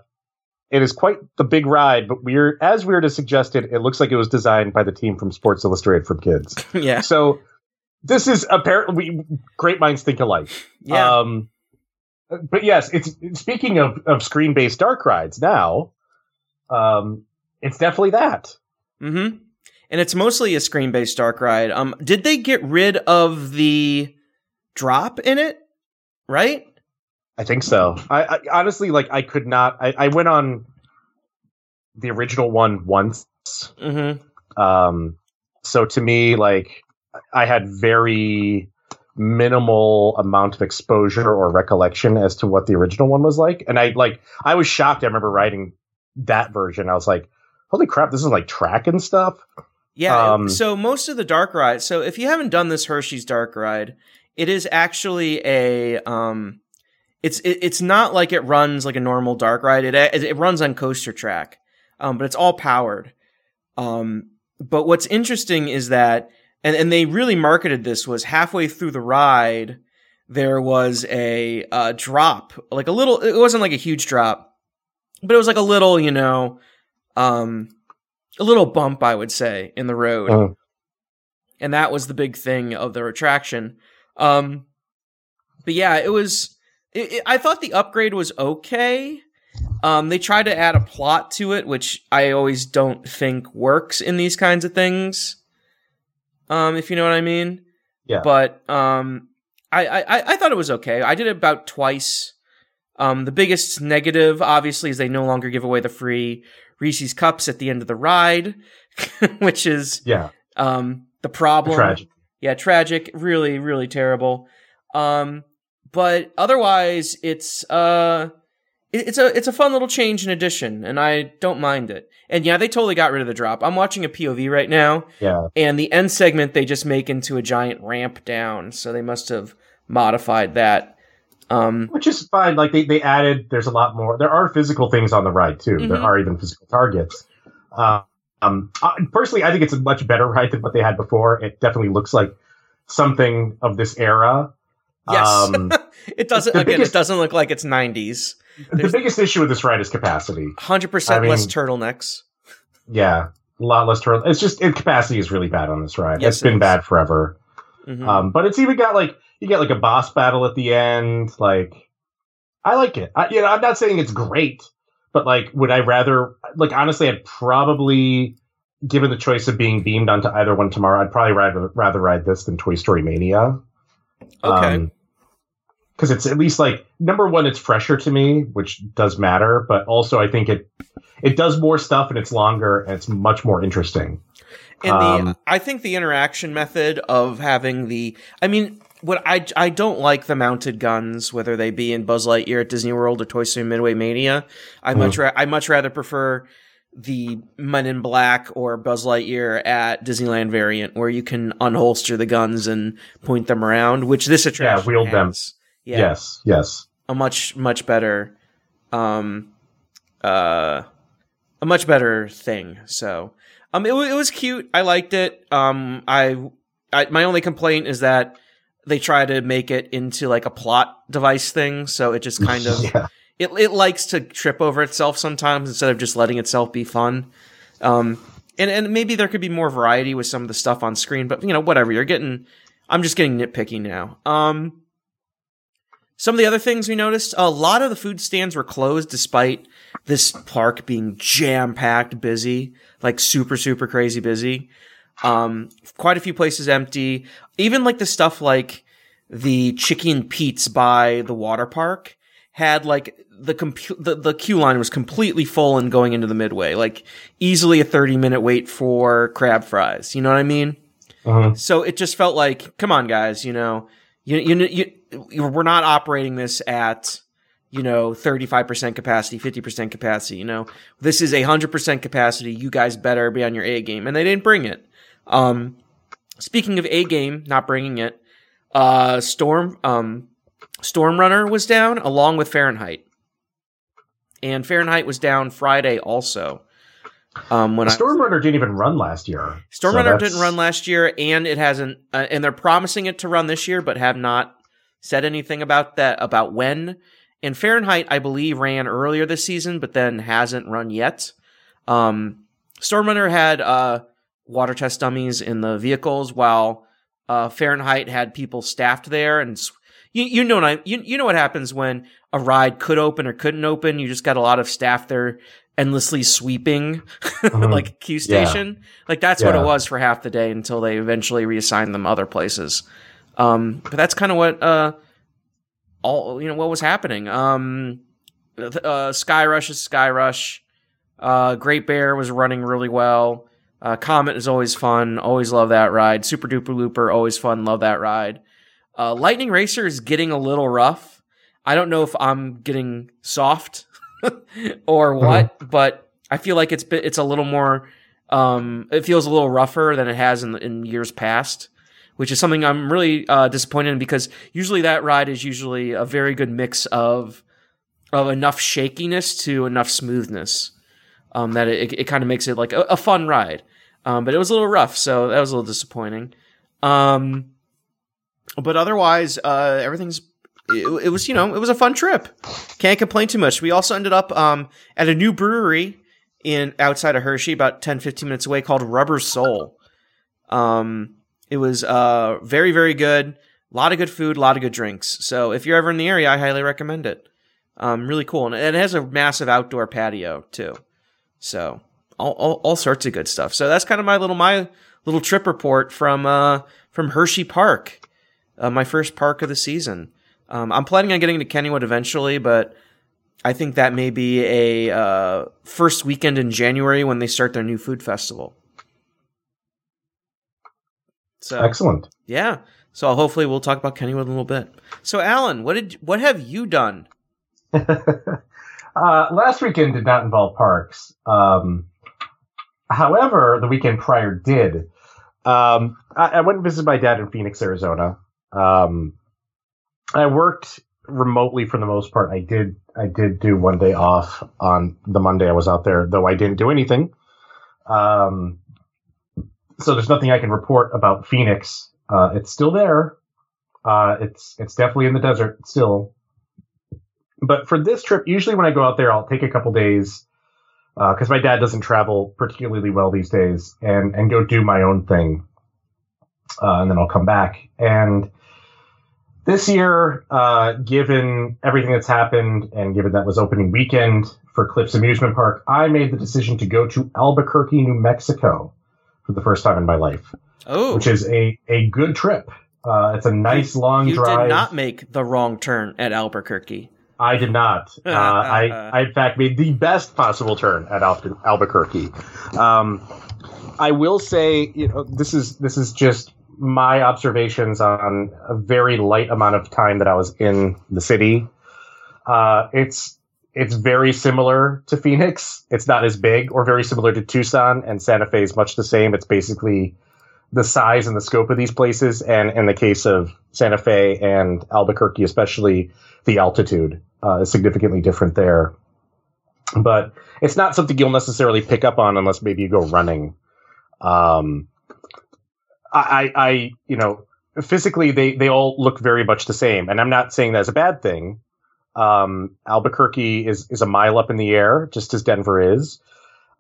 it is quite the big ride, but weird as weird as suggested, it looks like it was designed by the team from Sports Illustrated for Kids. yeah. So this is apparently great minds think alike. Yeah. Um, but yes, it's speaking of, of screen based dark rides now. Um, it's definitely that. Mm-hmm. And it's mostly a screen based dark ride. Um, did they get rid of the drop in it? Right? I think so. I, I honestly like. I could not. I, I went on the original one once. Mm-hmm. Um, so to me, like, I had very minimal amount of exposure or recollection as to what the original one was like, and I like. I was shocked. I remember writing that version. I was like, "Holy crap! This is like track and stuff." Yeah. Um, so most of the dark ride. So if you haven't done this Hershey's dark ride, it is actually a um, it's it, it's not like it runs like a normal dark ride. It it runs on coaster track, um, but it's all powered. Um, but what's interesting is that, and and they really marketed this was halfway through the ride, there was a uh, drop, like a little. It wasn't like a huge drop, but it was like a little, you know, um, a little bump, I would say, in the road. Uh. And that was the big thing of the attraction. Um, but yeah, it was. It, it, I thought the upgrade was okay. Um, they tried to add a plot to it, which I always don't think works in these kinds of things. Um, if you know what I mean. Yeah. But um, I, I I thought it was okay. I did it about twice. Um, the biggest negative, obviously, is they no longer give away the free Reese's cups at the end of the ride, which is Yeah. um the problem. Tragic. Yeah, tragic, really, really terrible. Um, but otherwise, it's uh, it- it's a it's a fun little change in addition, and I don't mind it. And yeah, they totally got rid of the drop. I'm watching a POV right now, Yeah. and the end segment they just make into a giant ramp down, so they must have modified that. Um, Which is fine. Like they, they added, there's a lot more. There are physical things on the ride too. There Mhm. are even physical targets. Uh, um, uh, personally, I think it's a much better ride than what they had before. It definitely looks like something of this era. Yes, Um, it doesn't again. biggest- it doesn't look like it's 90s. the biggest issue with this ride is capacity. Hundred percent less mean- turtlenecks. Yeah, a lot less turtle. It's just it, capacity is really bad on this ride. Yes, it's it been is. bad forever. Mhm. Um, but it's even got like you get like a boss battle at the end. Like I like it. I, you know, I'm not saying it's great, but like, would I rather? Like honestly, I'd probably, given the choice of being beamed onto either one tomorrow, I'd probably rather rather ride this than Toy Story Mania. Okay. Because it's at least like number one, it's fresher to me, which does matter. But also, I think it it does more stuff and it's longer and it's much more interesting. And the Um, I think the interaction method of having the I mean what I I don't like the mounted guns whether they be in Buzz Lightyear at Disney World or Toy Story Midway Mania. I Hmm. much ra- I much rather prefer the Men in Black or Buzz Lightyear at Disneyland variant where you can unholster the guns and point them around, which this attraction yeah, wield them. Yeah, Yes, yes. a much much better um uh a much better thing so. Um it, it was cute. I liked it. Um I, I my only complaint is that they try to make it into like a plot device thing so it just kind of yeah. it, it likes to trip over itself sometimes instead of just letting itself be fun. Um and and maybe there could be more variety with some of the stuff on screen but you know whatever. You're getting i'm just getting nitpicky now. Um some of the other things we noticed, a lot of the food stands were closed despite this park being jam packed busy, like super, super crazy busy. Um, quite a few places empty. Even like the stuff like the Chickie's and Pete's by the water park had like the compu- the, the queue line was completely full and going into the midway, like easily a 30 minute wait for crab fries. You know what I mean? Mhm. So it just felt like, come on, guys, you know, you, you, you, you we're not operating this at, you know, 35% capacity, 50% capacity, you know, this is a hundred percent capacity. You guys better be on your A game. And they didn't bring it. Um, speaking of A game, not bringing it, uh, Storm, um, Storm Runner was down along with Fahrenheit. And Fahrenheit was down Friday also. Um, when Stormrunner didn't even run last year. Stormrunner so didn't run last year, and it hasn't, uh, and they're promising it to run this year, but have not said anything about that about when. And Fahrenheit, I believe, ran earlier this season, but then hasn't run yet. Um, Stormrunner had uh, water test dummies in the vehicles, while uh, Fahrenheit had people staffed there, and you you know what I, you you know what happens when a ride could open or couldn't open. You just got a lot of staff there endlessly sweeping mm-hmm. like a Q station. Yeah. Like that's yeah. what it was for half the day until they eventually reassigned them other places. Um, but that's kind of what uh, all you know what was happening. Um, uh, Skyrush is Skyrush. Uh, Great Bear was running really well. Uh, Comet is always fun. Always love that ride. Super Duper Looper, always fun. Love that ride. Uh, Lightning Racer is getting a little rough. I don't know if I'm getting soft or uh-huh. what, but I feel like it's it's a little more. Um, it feels a little rougher than it has in in years past, which is something I'm really uh, disappointed in because usually that ride is usually a very good mix of of enough shakiness to enough smoothness. Um, that it, it kind of makes it like a, a fun ride. Um, but it was a little rough, so that was a little disappointing. Um, but otherwise, uh, everything's it, it, was you know it was a fun trip. Can't complain too much. We also ended up um, at a new brewery in outside of Hershey, about 10, 15 minutes away, called Rubber Soul. Um, it was uh, very very good. A lot of good food, a lot of good drinks. So if you're ever in the area, I highly recommend it. Um, really cool, and it has a massive outdoor patio too. So all, all, all sorts of good stuff. So that's kind of my little my little trip report from uh, from Hershey Park, uh, my first park of the season. Um, I'm planning on getting to Kennywood eventually, but I think that may be a uh, first weekend in January when they start their new food festival. So excellent. Yeah. So hopefully we'll talk about Kennywood in a little bit. So Alan, what did what have you done? uh, last weekend did not involve parks. Um, however, the weekend prior did. Um, I, I, went and visited my dad in Phoenix, Arizona. Um, I worked remotely for the most part. I did I did do one day off on the Monday I was out there, though I didn't do anything. Um, so there's nothing I can report about Phoenix. Uh, it's still there. Uh, it's it's definitely in the desert still. But for this trip, usually when I go out there, I'll take a couple days because uh, my dad doesn't travel particularly well these days, and and go do my own thing, uh, and then I'll come back and this year, uh, given everything that's happened and given that was opening weekend for Cliffs Amusement Park, I made the decision to go to Albuquerque, New Mexico for the first time in my life. Oh. Which is a, a good trip. Uh, it's a nice you, long you drive. You did not make the wrong turn at Albuquerque. I did not. Uh, I, I, in fact, made the best possible turn at Al- Albuquerque. Um, I will say, you know, this is this is just my observations on a very light amount of time that I was in the city. Uh, it's it's very similar to Phoenix. It's not as big, or very similar to Tucson and Santa Fe is much the same. It's basically the size and the scope of these places, and in the case of Santa Fe and Albuquerque, especially the altitude uh, is significantly different there. But it's not something you'll necessarily pick up on unless maybe you go running. Um, I, I, you know, physically they they all look very much the same, and I'm not saying that's a bad thing. Um, Albuquerque is is a mile up in the air, just as Denver is.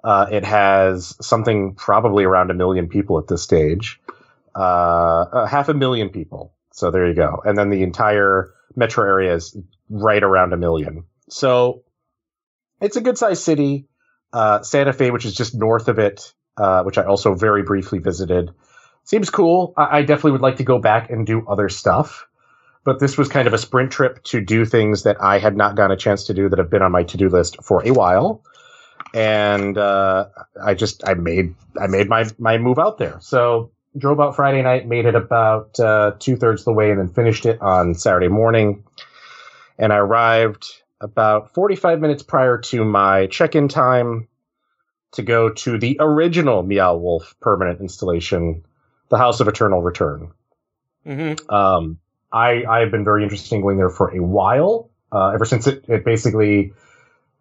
Uh, it has something probably around a million people at this stage, uh, half a million people. So there you go, and then the entire metro area is right around a million. So it's a good sized city. Uh, Santa Fe, which is just north of it, uh, which I also very briefly visited, seems cool. I, I definitely would like to go back and do other stuff. But this was kind of a sprint trip to do things that I had not gotten a chance to do that have been on my to do list for a while. And uh, I just I made I made my my move out there. So drove out Friday night, made it about uh, two thirds of the way, and then finished it on Saturday morning. And I arrived about 45 minutes prior to my check in time to go to the original Meow Wolf permanent installation the House of Eternal Return. Mm-hmm. Um, I I have been very interested in going there for a while. Uh, ever since it, it basically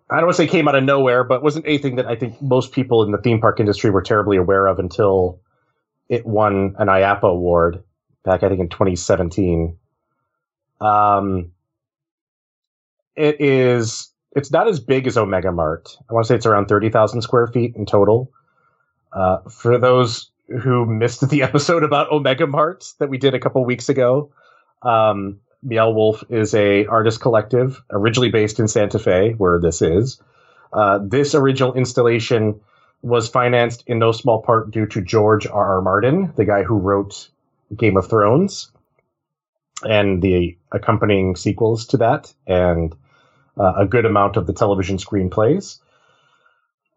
I don't want to say came out of nowhere, but wasn't anything that I think most people in the theme park industry were terribly aware of until it won an IAAPA award back, I think, in 2017. Um, it is, it's not as big as Omega Mart. I want to say it's around 30,000 square feet in total. Uh, for those who missed the episode about Omega Mart that we did a couple weeks ago, um, Meow Wolf is a artist collective originally based in Santa Fe, where this is. Uh, this original installation was financed in no small part due to George R. R. Martin, the guy who wrote Game of Thrones and the accompanying sequels to that, and uh, a good amount of the television screenplays.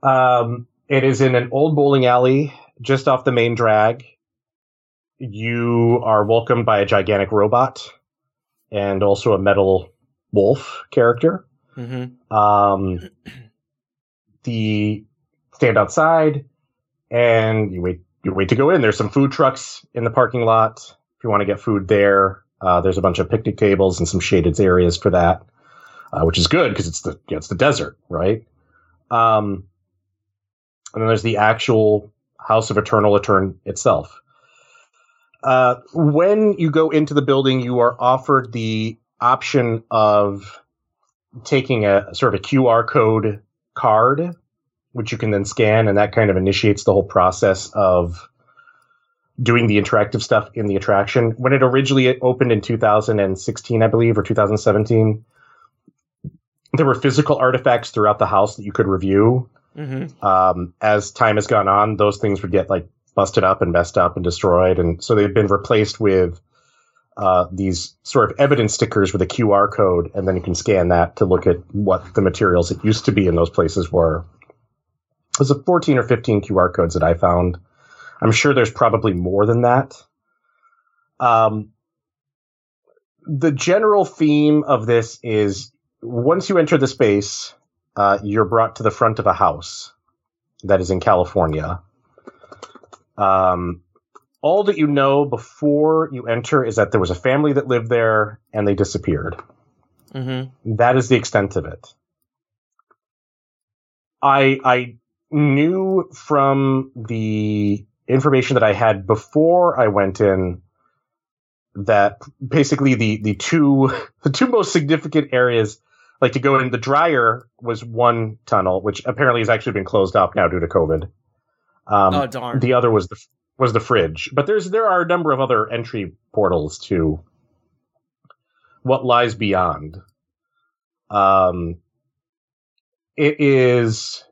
Um, it is in an old bowling alley just off the main drag. You are welcomed by a gigantic robot and also a metal wolf character. Mm-hmm. Um, the stand outside and you wait. You wait to go in. There's some food trucks in the parking lot if you want to get food there. Uh, there's a bunch of picnic tables and some shaded areas for that, uh, which is good because it's the you know, it's the desert, right? Um, and then there's the actual House of Eternal Return itself. Uh, when you go into the building, you are offered the option of taking a sort of a QR code card, which you can then scan, and that kind of initiates the whole process of doing the interactive stuff in the attraction. When it originally opened in 2016, I believe, or 2017, there were physical artifacts throughout the house that you could review. Mm-hmm. Um, as time has gone on, those things would get like busted up and messed up and destroyed, and so they've been replaced with uh, these sort of evidence stickers with a QR code, and then you can scan that to look at what the materials that used to be in those places were. There's a 14 or 15 QR codes that I found. I'm sure there's probably more than that. Um, the general theme of this is once you enter the space, uh, you're brought to the front of a house that is in California. Um, all that you know before you enter is that there was a family that lived there and they disappeared. Mm-hmm. That is the extent of it. I I knew from the information that I had before I went in that basically the the two the two most significant areas like to go in the dryer was one tunnel which apparently has actually been closed up now due to covid um, Oh darn. the other was the was the fridge but there's there are a number of other entry portals to what lies beyond um it is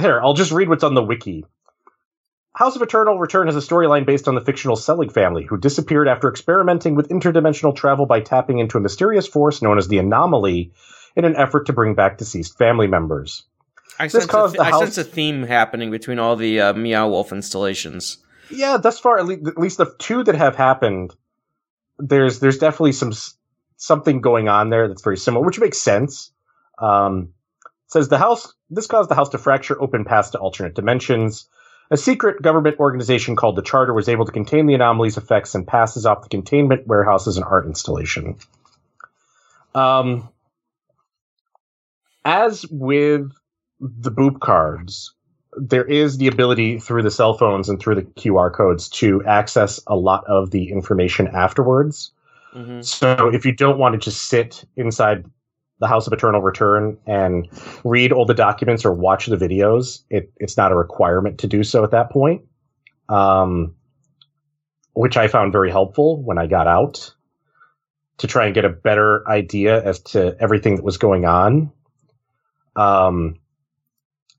here i'll just read what's on the wiki House of Eternal Return has a storyline based on the fictional Selig family, who disappeared after experimenting with interdimensional travel by tapping into a mysterious force known as the Anomaly in an effort to bring back deceased family members. I this sense, a, caused th- the I house- sense a theme happening between all the uh, Meow Wolf installations. Yeah, thus far, at least, at least the two that have happened, there's there's definitely some something going on there that's very similar, which makes sense. Um, says the house. This caused the house to fracture open paths to alternate dimensions. A secret government organization called the Charter was able to contain the anomaly's effects and passes off the containment warehouse as an art installation. Um, as with the boop cards, there is the ability through the cell phones and through the QR codes to access a lot of the information afterwards. Mm-hmm. So if you don't want to just sit inside the House of Eternal Return and read all the documents or watch the videos, it, it's not a requirement to do so at that point. Um, which I found very helpful when I got out to try and get a better idea as to everything that was going on. Um,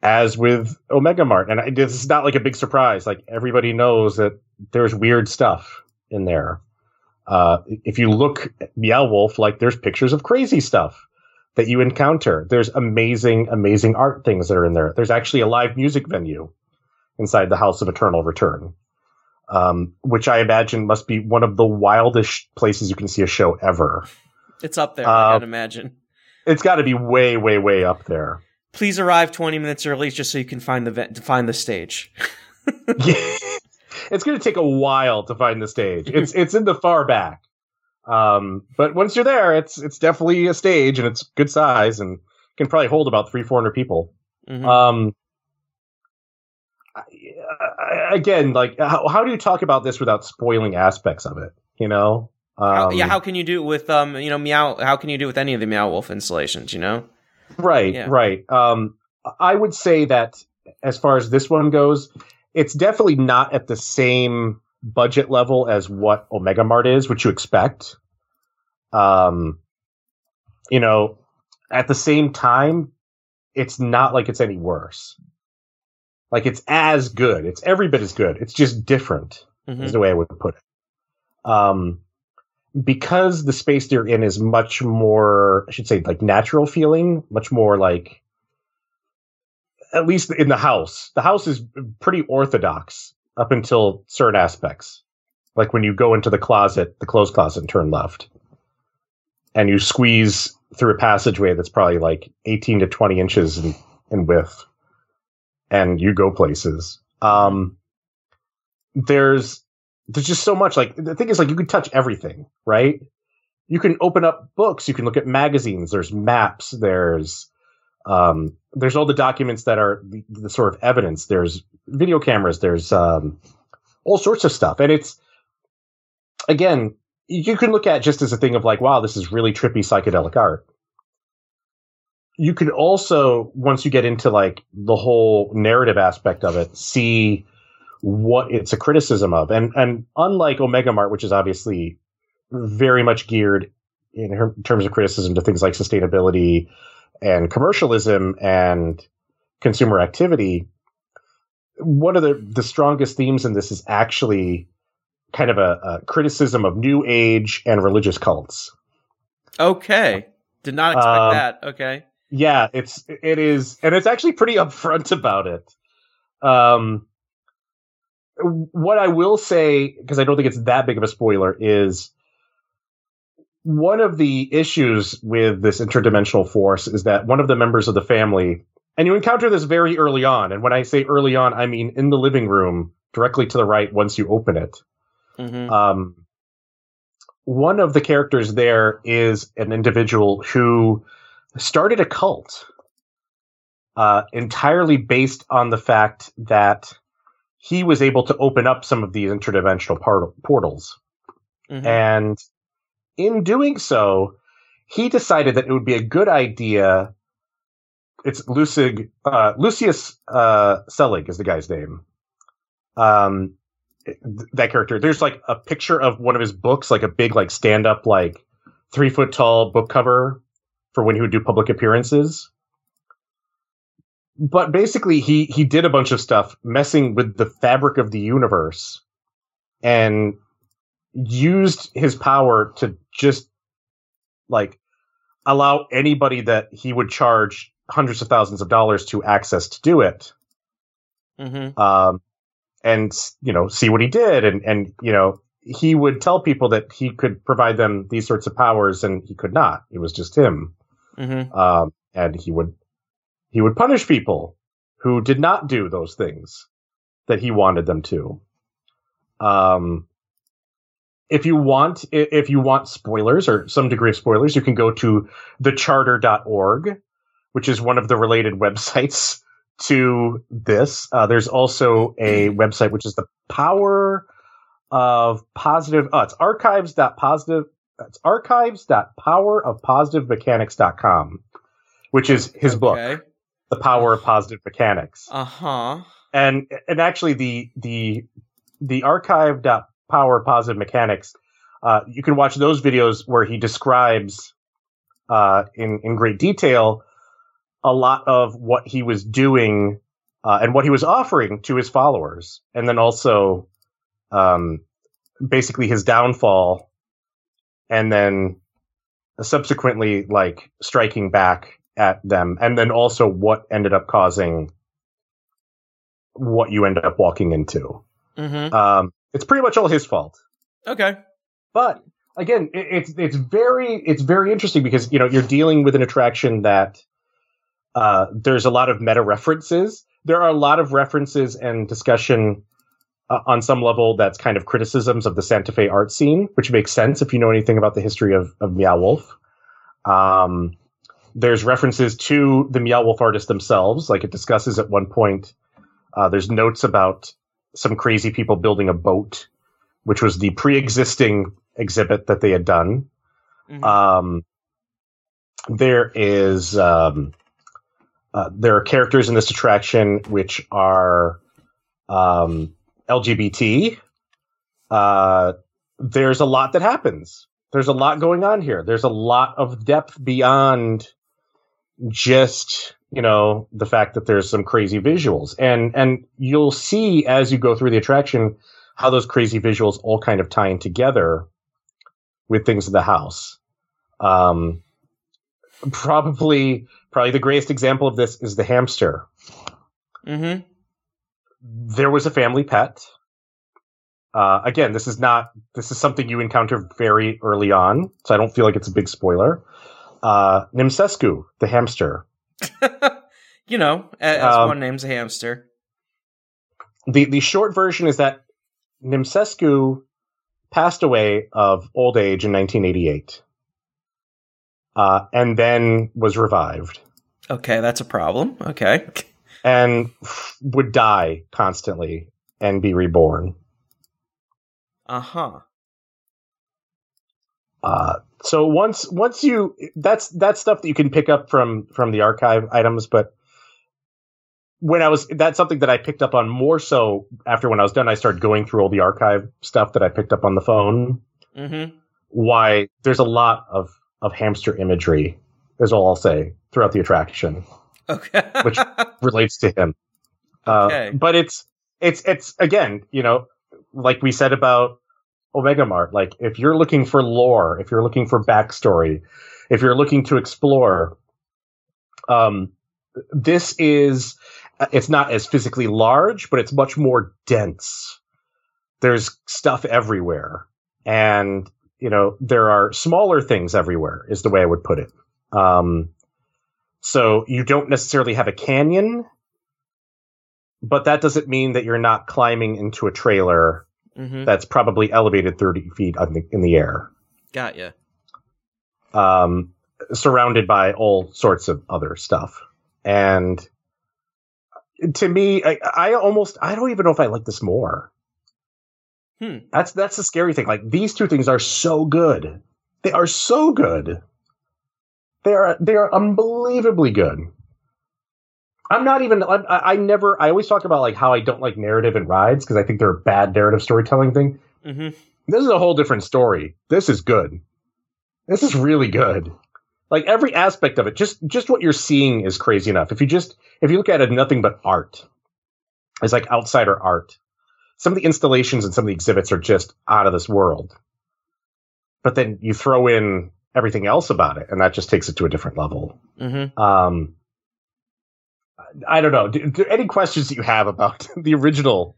as with Omega Mart, and I, this is not like a big surprise. Like everybody knows that there's weird stuff in there. Uh, if you look at Meow Wolf, like there's pictures of crazy stuff that you encounter. There's amazing, amazing art things that are in there. There's actually a live music venue inside the House of Eternal Return, um, which I imagine must be one of the wildest places you can see a show ever. It's up there, I Uh, can imagine. It's got to be way, way, way up there. Please arrive 20 minutes early just so you can find the ve- to find the stage. it's going to take a while to find the stage. It's it's in the far back. Um, but once you're there, it's it's definitely a stage and it's good size and can probably hold about three, four hundred people. Mhm. Um, I- I- again, like how, how do you talk about this without spoiling aspects of it? You know, um, How, yeah, how can you do it with um, you know, Meow? How can you do it with any of the Meow Wolf installations? You know. right, Yeah. right. Um, I would say that as far as this one goes, it's definitely not at the same budget level as what Omega Mart is, which you expect. Um, you know, at the same time, it's not like it's any worse. Like it's as good. It's every bit as good. It's just different. Mhm. is the way I would put it. Um, because the space they're in is much more, I should say, like natural feeling, much more like, at least in the house. The house is pretty orthodox up until certain aspects. Like when you go into the closet, the clothes closet, and turn left, and you squeeze through a passageway that's probably like 18 to 20 inches in, in width, and you go places. Um, there's there's just so much like the thing is like you can touch everything right? You can open up books you can look at magazines there's maps there's um there's all the documents that are the, the sort of evidence there's video cameras there's um all sorts of stuff and it's again you can look at just as a thing of like wow this is really trippy psychedelic art. You can also once you get into like the whole narrative aspect of it see what it's a criticism of. And and unlike Omega Mart, which is obviously very much geared in her, terms of criticism to things like sustainability and commercialism and consumer activity, one of the, the strongest themes in this is actually kind of a, a criticism of new age and religious cults. Okay. Did not expect Um, that. Okay. Yeah, it's it is, and it's actually pretty upfront about it. Um, what I will say, because I don't think it's that big of a spoiler, is one of the issues with this interdimensional force is that one of the members of the family, and you encounter this very early on, and when I say early on, I mean in the living room, directly to the right once you open it. hmm Um, one of the characters there is an individual who started a cult uh, entirely based on the fact that he was able to open up some of these interdimensional part- portals. hmm And in doing so, he decided that it would be a good idea. It's Lucig, uh, Lucius uh, Selig is the guy's name. Um, th- that character. There's like a picture of one of his books, like a big, like stand up, like three foot tall book cover for when he would do public appearances. But basically, he he did a bunch of stuff messing with the fabric of the universe, and used his power to just like allow anybody that he would charge hundreds of thousands of dollars to access to do it. Hmm um, and you know see what he did and and you know he would tell people that he could provide them these sorts of powers and he could not. It was just him. Hmm um, and he would he would punish people who did not do those things that he wanted them to. Um if you want if you want spoilers or some degree of spoilers you can go to thecharter.org which is one of the related websites to this. Uh, there's also a website which is the power of positive oh it's archives.positive it's archives.powerofpositivemechanics.com which is his book. Okay. The power of positive mechanics Uh huh. and and actually the the the archive power positive mechanics uh, you can watch those videos where he describes uh, in in great detail a lot of what he was doing uh, and what he was offering to his followers and then also um, basically his downfall and then subsequently like striking back at them and then also what ended up causing what you end up walking into. hmm Um, it's pretty much all his fault. Okay. But again, it, it's it's very it's very interesting because you know you're dealing with an attraction that uh, there's a lot of meta references. There are a lot of references and discussion uh, on some level that's kind of criticisms of the Santa Fe art scene, which makes sense if you know anything about the history of of Meow Wolf. Um, there's references to the Meow Wolf artists themselves. Like it discusses at one point, uh, there's notes about some crazy people building a boat, which was the pre-existing exhibit that they had done. Mhm. Um, there is um, uh, there are characters in this attraction which are um, LGBT. Uh, there's a lot that happens. There's a lot going on here. There's a lot of depth beyond just you know the fact that there's some crazy visuals. And and you'll see as you go through the attraction how those crazy visuals all kind of tie in together with things in the house. Um probably probably the greatest example of this is the hamster. Mhm. there was a family pet. Uh, again this is not this is something you encounter very early on so i don't feel like it's a big spoiler uh nimsescu the hamster you know, as Um, one name's a hamster. the the short version is that Nimsescu passed away of old age in 1988, uh, and then was revived Okay, that's a problem. Okay. and would die constantly and be reborn. Uh huh. So once once you that's that's stuff that you can pick up from from the archive items, but when I was that's something that I picked up on more so after when I was done. I started going through all the archive stuff that I picked up on the phone. Mm-hmm. why there's a lot of of hamster imagery is all I'll say throughout the attraction Okay. Which- relates to him. Uh, Okay. But it's it's it's again, you know, like we said about Omega Mart. Like if you're looking for lore, if you're looking for backstory, if you're looking to explore, um, this is it's not as physically large, but it's much more dense. There's stuff everywhere, and you know there are smaller things everywhere. Is the way I would put it. Um, so you don't necessarily have a canyon, but that doesn't mean that you're not climbing into a trailer mm-hmm. that's probably elevated 30 feet the, in the air, Got you. um, surrounded by all sorts of other stuff. And to me, I, I almost I don't even know if I like this more. Hmm. That's that's the scary thing. Like these two things are so good. They are so good. They are they are unbelievably good. I'm not even. I, I never. I always talk about like how I don't like narrative and rides because I think they're a bad narrative storytelling thing. Mm-hmm. This is a whole different story. This is good. This is really good. Like every aspect of it, just just what you're seeing is crazy enough. If you just if you look at it, nothing but art. It's like outsider art. Some of the installations and some of the exhibits are just out of this world. But then you throw in everything else about it, and that just takes it to a different level. Mm-hmm. Um, I don't know. Do, do any questions that you have about the original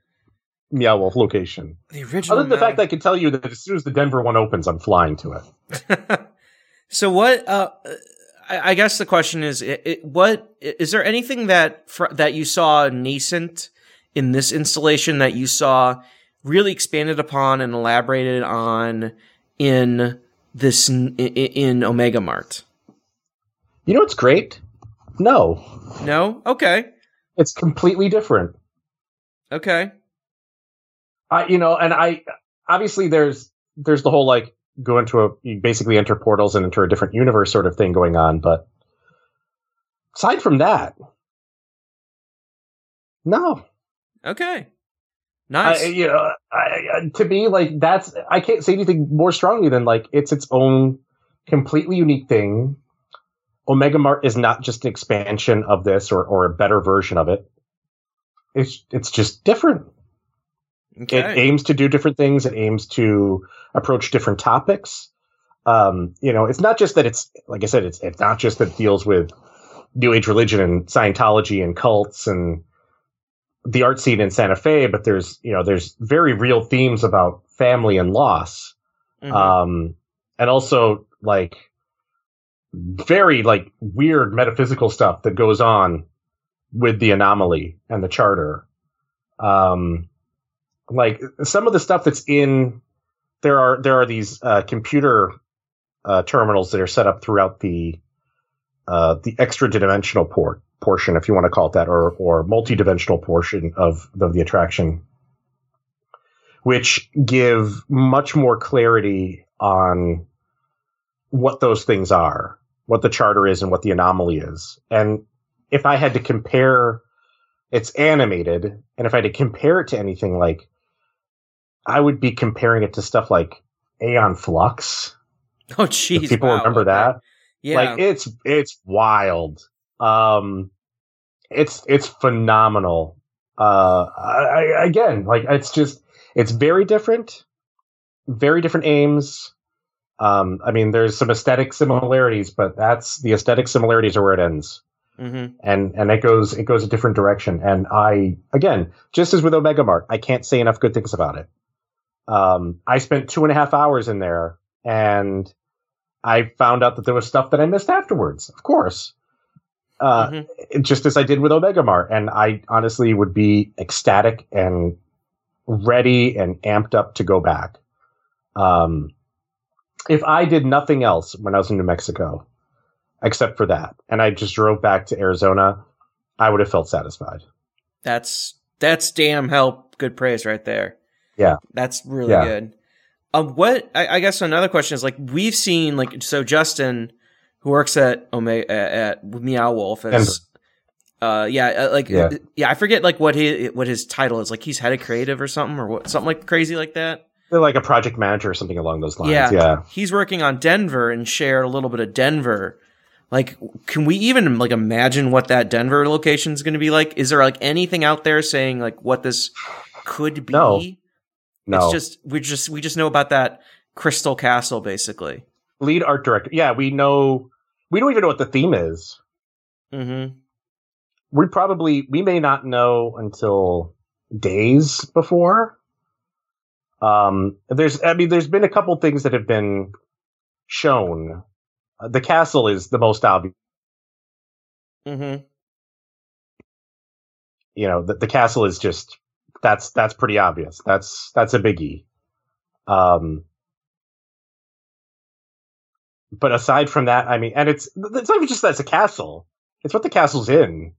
Meow Wolf location? The original. Other than the fact that I can tell you that as soon as the Denver one opens, I'm flying to it. so what? Uh, I, I guess the question is, it, it, what is there anything that fr- that you saw nascent in this installation that you saw really expanded upon and elaborated on in this in, in Omega Mart? You know what's great? No, No. Okay. it's completely different. Okay. I, you know, and I obviously there's there's the whole like go into a you basically enter portals and enter a different universe sort of thing going on, but aside from that, no. Okay. Nice. I, you know, I, to me, like that's I can't say anything more strongly than like it's its own completely unique thing. Omega Mart is not just an expansion of this or, or a better version of it. It's it's just different. okay. It aims to do different things. It aims to approach different topics. Um, you know, it's not just that it's like I said, it's it's not just that it deals with New Age religion and Scientology and cults and the art scene in Santa Fe, but there's you know there's very real themes about family and loss, Mhm. um, and also like very like weird metaphysical stuff that goes on with the anomaly and the charter. Um, like some of the stuff that's in there are there are these uh, computer uh, terminals that are set up throughout the uh, the extra dimensional port portion, if you want to call it that, or or multi-dimensional portion of, of the attraction, which give much more clarity on what those things are, what the charter is, and what the anomaly is. And if I had to compare, it's animated, and if I had to compare it to anything like, I would be comparing it to stuff like Aeon Flux. Oh, jeez. People wow, remember okay. that? Yeah. Like it's it's wild. Um, it's it's phenomenal. Uh, I, I, again, like it's just it's very different, very different aims. Um, I mean, there's some aesthetic similarities, but that's the aesthetic similarities are where it ends, mm-hmm. and and it goes it goes a different direction. And I again, just as with Omega Mart, I can't say enough good things about it. Um, I spent two and a half hours in there, and I found out that there was stuff that I missed afterwards. Of course, uh, Mhm. just as I did with Omega Mart, and I honestly would be ecstatic and ready and amped up to go back. Um, if I did nothing else when I was in New Mexico, except for that, and I just drove back to Arizona, I would have felt satisfied. That's that's damn help good praise right there. Yeah. That's really Yeah. good. Um, what I, I guess another question is like we've seen like so Justin, who works at Omega at, at Meow Wolf as, uh, yeah, uh, like Yeah. yeah. I forget like what he what his title is. Like he's head of creative or something or what something like crazy like that. They're like a project manager or something along those lines. Yeah. Yeah. He's working on Denver and shared a little bit of Denver. Like, can we even like imagine what that Denver location is going to be like? Is there like anything out there saying like what this could be? No. No. It's just we just we just know about that Crystal Castle basically. Lead art director. Yeah, we know. We don't even know what the theme is. Mm-hmm. we probably we may not know until days before um there's i mean there's been a couple things that have been shown. Uh, the castle is the most obvious Mm-hmm. you know the, the castle is just that's that's pretty obvious. That's that's a biggie. Um but aside from that i mean and it's it's not even just that it's a castle. It's what the castle's in.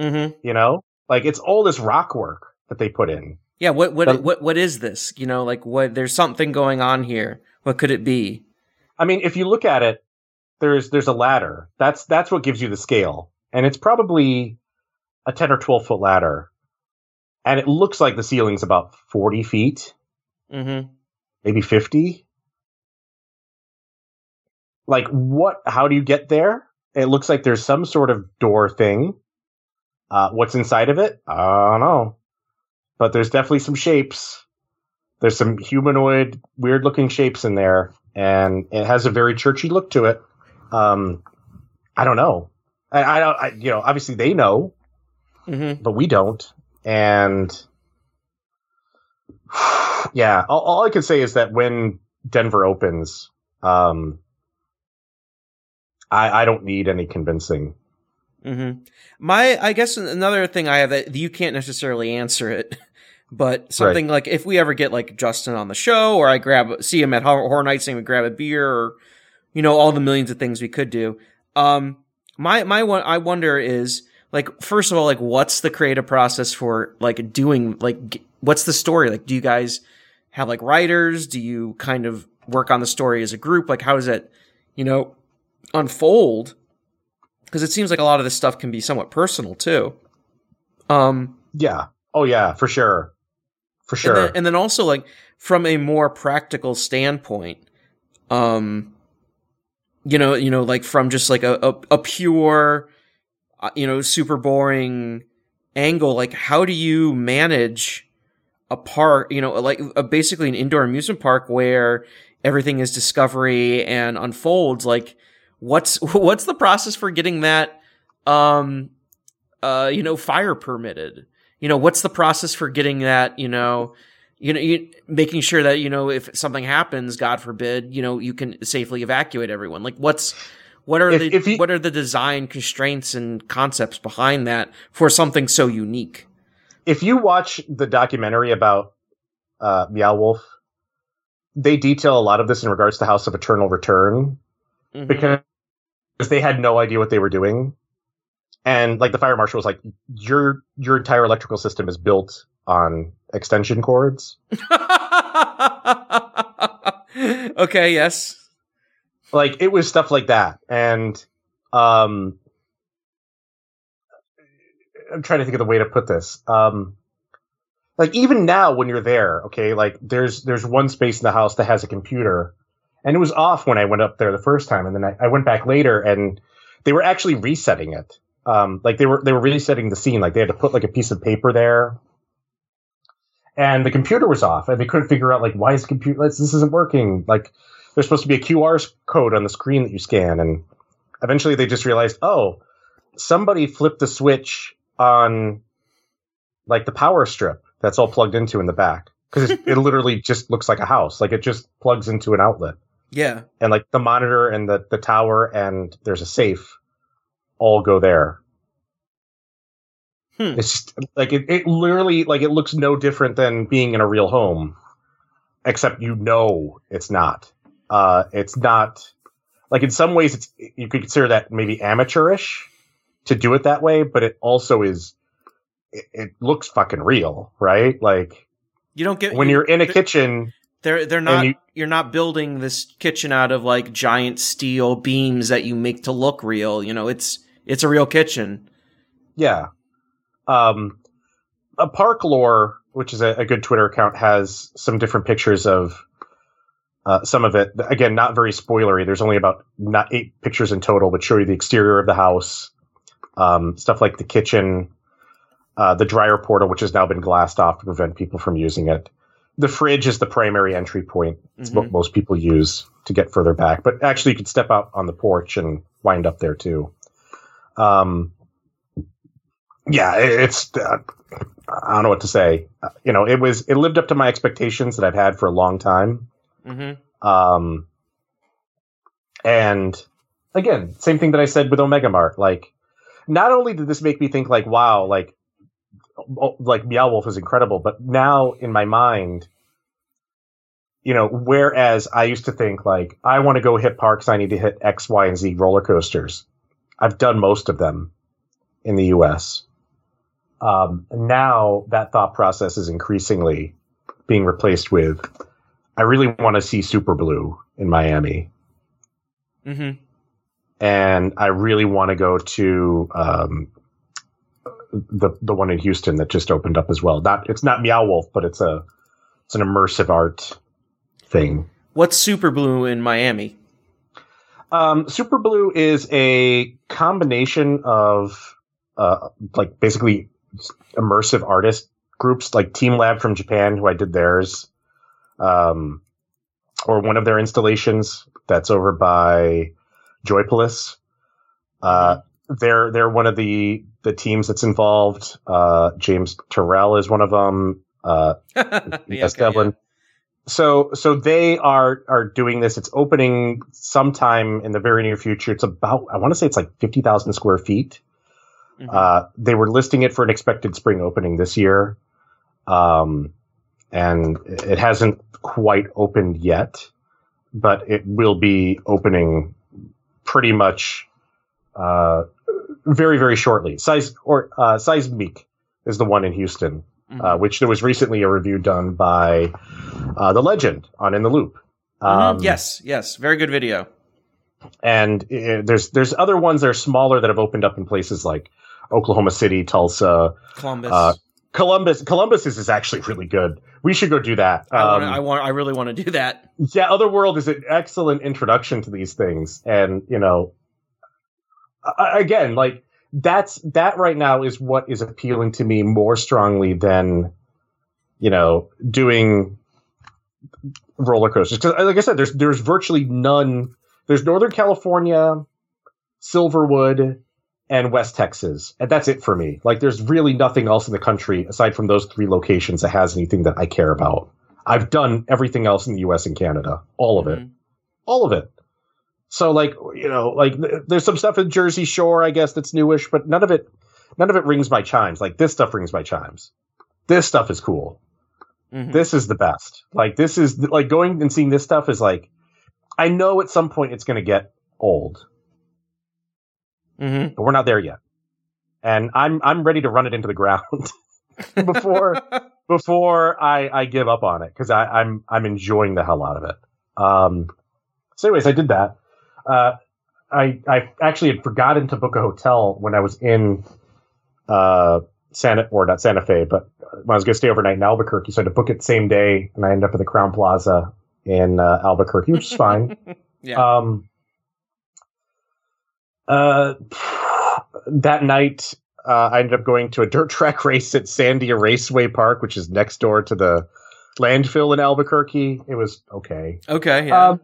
Mm-hmm. you know? Like it's all this rock work that they put in Yeah. What what The- what what is this? You know, like what? There's something going on here. What could it be? I mean, if you look at it, there's there's a ladder. That's that's what gives you the scale, and it's probably a ten or twelve foot ladder, and it looks like the ceiling's about forty feet, Mm-hmm. maybe fifty. Like what? How do you get there? It looks like there's some sort of door thing. Uh, what's inside of it? I don't know, but there's definitely some shapes. There's some humanoid, weird looking shapes in there, and it has a very churchy look to it. Um, I don't know. I, I don't. I, you know, obviously they know, Mm-hmm. but we don't. And yeah, all, all I can say is that when Denver opens, um, I, I don't need any convincing. Mm-hmm. My, I guess another thing I have that you can't necessarily answer it, but something like if we ever get like Justin on the show, or I grab see him at Horror Horror Nights and we grab a beer, or you know all the millions of things we could do. Um, my my one I wonder is like first of all like what's the creative process for like doing like g- what's the story like? Do you guys have like writers? Do you kind of work on the story as a group? Like how does it you know unfold? because it seems like a lot of this stuff can be somewhat personal too. Um, Yeah. Oh yeah, for sure. For sure. and, then, and then also like from a more practical standpoint, um, you know, you know, like from just like a a, a pure, uh, you know, super boring angle. Like, how do you manage a park? You know, like a, basically an indoor amusement park where everything is discovery and unfolds. Like, what's what's the process for getting that? Um, uh, you know, fire permitted you know what's the process for getting that you know you know you, making sure that you know if something happens god forbid you know you can safely evacuate everyone like what's what are If- the if you- what are the design constraints and concepts behind that for something so unique if you watch the documentary about uh, Meow Wolf, they detail a lot of this in regards to House of Eternal Return Mhm. because they had no idea what they were doing. And like the fire marshal was like, your your entire electrical system is built on extension cords. okay, yes. Like it was stuff like that. And um I'm trying to think of the way to put this. Um like even now when you're there, okay, like there's there's one space in the house that has a computer and it was off when I went up there the first time, and then I, I went back later, and they were actually resetting it. Um, like they were they were really setting the scene. Like they had to put like a piece of paper there, and the computer was off, and they couldn't figure out like why is the computer this isn't working. Like there's supposed to be a QR code on the screen that you scan, and eventually they just realized, oh, somebody flipped the switch on like the power strip that's all plugged into in the back because it, it literally just looks like a house. Like it just plugs into an outlet. Yeah. And like the monitor and the, the tower and there's a safe all go there. Hmm. It's just like it, it literally like it looks no different than being in a real home. Except you know it's not. Uh it's not like in some ways it's you could consider that maybe amateurish to do it that way, but it also is it, it looks fucking real, right? Like You don't get when you- you're in a kitchen They're they're not. you- you, are not building this kitchen out of like giant steel beams that you make to look real. You know, it's it's a real kitchen. Yeah. Um, a Park Lore, which is a, a good Twitter account, has some different pictures of uh, some of it. Again, not very spoilery. There's only about not eight pictures in total, but show you the exterior of the house, um, stuff like the kitchen, uh, the dryer portal, which has now been glassed off to prevent people from using it. The fridge is the primary entry point. It's what Mhm. most people use to get further back. But actually, you could step out on the porch and wind up there too. Um, yeah, it's. Uh, I don't know what to say. Uh, You know, it was. It lived up to my expectations that I've had for a long time. Mm-hmm. Um, and again, same thing that I said with Omega Mart. Like, not only did this make me think, like, wow, like, oh, like Meow Wolf is incredible, but now in my mind, you know, whereas I used to think like, I want to go hit parks, I need to hit X, Y, and Z roller coasters. I've done most of them in the U.S. Um, now that thought process is increasingly being replaced with, I really want to see Super Blue in Miami Mm-hmm. and I really want to go to um, the the one in Houston that just opened up as well. Not it's not Meow Wolf, but it's a it's an immersive art thing. What's Super Blue in Miami? Um, Super Blue is a combination of uh, like basically immersive artist groups, like Team Lab from Japan, who I did theirs, um, or one of their installations that's over by Joypolis. Uh, they're they're one of the the teams that's involved. Uh, James Turrell is one of them. Uh, yeah, yes, okay, Devlin. So so they are are doing this. It's opening sometime in the very near future. It's about I want to say it's like fifty thousand square feet. Mhm. Uh, they were listing it for an expected spring opening this year, um, and it hasn't quite opened yet, but it will be opening pretty much uh, very very shortly. Size or uh, Seismique is the one in Houston Mhm. uh, which there was recently a review done by uh, the Legend on In the Loop. Mhm. Um, yes, yes, very good video. and uh, there's there's other ones that are smaller that have opened up in places like Oklahoma City, Tulsa, Columbus. uh, Columbus. Columbus is, is actually really good. We should go do that. I, want, Um, I want. I really want to do that. yeah, Otherworld is an excellent introduction to these things, and you know, a- again, like that's that right now is what is appealing to me more strongly than you know doing roller coasters. Because, like I said, there's there's virtually none. There's Northern California, Silverwood, and West Texas, and that's it for me. Like, there's really nothing else in the country aside from those three locations that has anything that I care about. I've done everything else in the U.S. and Canada, all of it, Mhm. all of it. So, like, you know, like there's some stuff in Jersey Shore, I guess, that's newish, but none of it, none of it rings my chimes. Like this stuff rings my chimes. This stuff is cool. Mhm. This is the best. Like this is like going and seeing this stuff is like, I know at some point it's going to get old. Mm-hmm. but we're not there yet. And I'm I'm ready to run it into the ground before before I, I give up on it because I'm I'm enjoying the hell out of it. Um, so, anyways, I did that. Uh, I I actually had forgotten to book a hotel when I was in uh, Santa or not Santa Fe, but when I was going to stay overnight in Albuquerque, so I had to book it same day, and I ended up at the Crowne Plaza in uh, Albuquerque, which is fine. yeah. Um, uh, that night, uh, I ended up going to a dirt track race at Sandia Raceway Park, which is next door to the landfill in Albuquerque. It was okay. okay. Yeah. Um,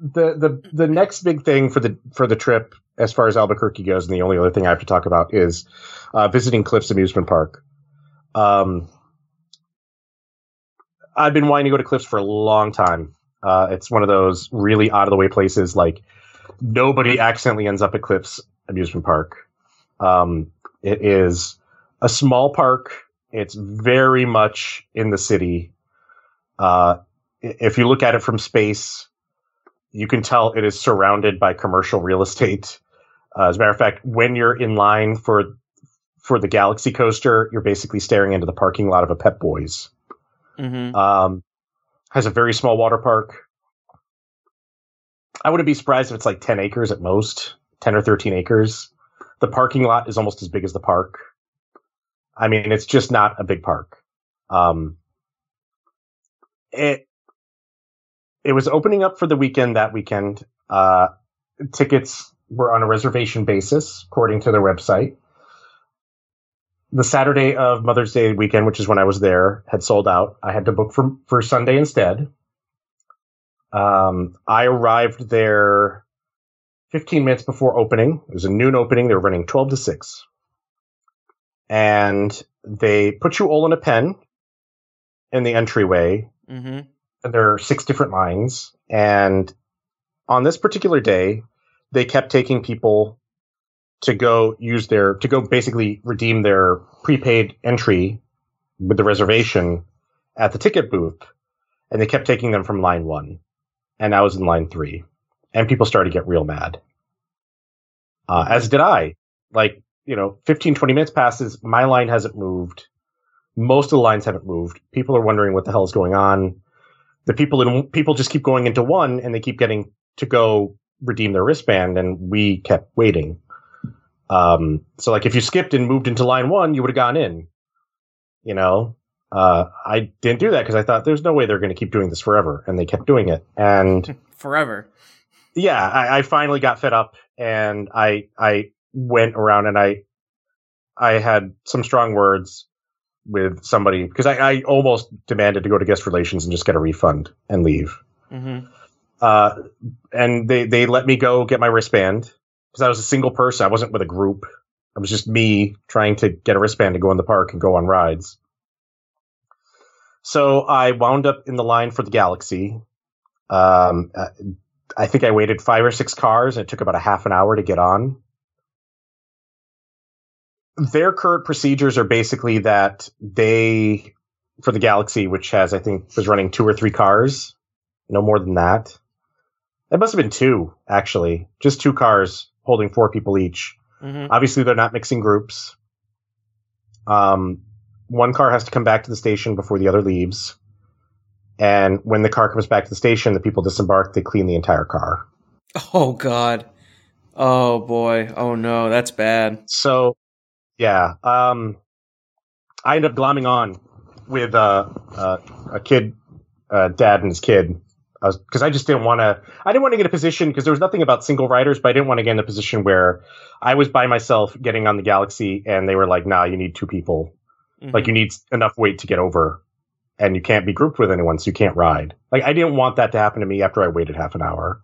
the the the next big thing for the for the trip, as far as Albuquerque goes, and the only other thing I have to talk about is uh, visiting Cliffs Amusement Park. Um, I've been wanting to go to Cliffs for a long time. Uh, it's one of those really out of the way places. Like nobody accidentally ends up at Cliffs Amusement Park. Um, it is a small park. It's very much in the city. Uh, if you look at it from space, you can tell it is surrounded by commercial real estate. Uh, as a matter of fact, when you're in line for for the Galaxy Coaster, you're basically staring into the parking lot of a Pep Boys. mm-hmm. Um, has a very small water park. I wouldn't be surprised if it's like 10 acres at most, 10 or 13 acres. The parking lot is almost as big as the park. I mean, it's just not a big park. Um, it, it was opening up for the weekend that weekend. Uh, tickets were on a reservation basis, according to their website. The Saturday of Mother's Day weekend, which is when I was there, had sold out. I had to book for, for Sunday instead. Um, I arrived there 15 minutes before opening. It was a noon opening. They were running 12 to 6. And they put you all in a pen in the entryway Mm-hmm. There are six different lines. And on this particular day they kept taking people to go use their to go basically redeem their prepaid entry with the reservation at the ticket booth. And they kept taking them from line one. And i was in line three. And people started to get real mad. Uh, as did i. Like you know 15 20 minutes passes. My line hasn't moved. Most of the lines haven't moved. People are wondering what the hell is going on the people in people just keep going into one and they keep getting to go redeem their wristband and we kept waiting. Um so like if you skipped and moved into line one you would have gone in you know? Uh i didn't do that because i thought there's no way they're going to keep doing this forever and they kept doing it. And Forever. yeah I, I finally got fed up and i i went around and i i had some strong words with somebody because I, I almost demanded to go to guest relations and just get a refund and leave Mm-hmm. uh, and they they let me go get my wristband because I was a single person. I wasn't with a group. It was just me trying to get a wristband to go in the park and go on rides. So I wound up in the line for the Galaxy. Um, uh, I think I waited five or six cars. And it took about a half an hour to get on. Their current procedures are basically that they, for the Galaxy, which has I think was running two or three cars, no more than that. It must have been two, actually. Just two cars holding four people each. Mm-hmm. Obviously, they're not mixing groups. Um, one car has to come back to the station before the other leaves. And when the car comes back to the station, the people disembark, they clean the entire car. Oh God. Oh boy. Oh no, that's bad. So, yeah. Um, I ended up glomming on with uh, uh, a kid, uh, dad and his kid, because I just didn't want to. I didn't want to get a position because there was nothing about single riders, but I didn't want to get in a position where I was by myself getting on the Galaxy, and they were like, "Nah, you need two people. Mhm. Like, you need enough weight to get over." And you can't be grouped with anyone, so you can't ride. Like I didn't want that to happen to me after I waited half an hour,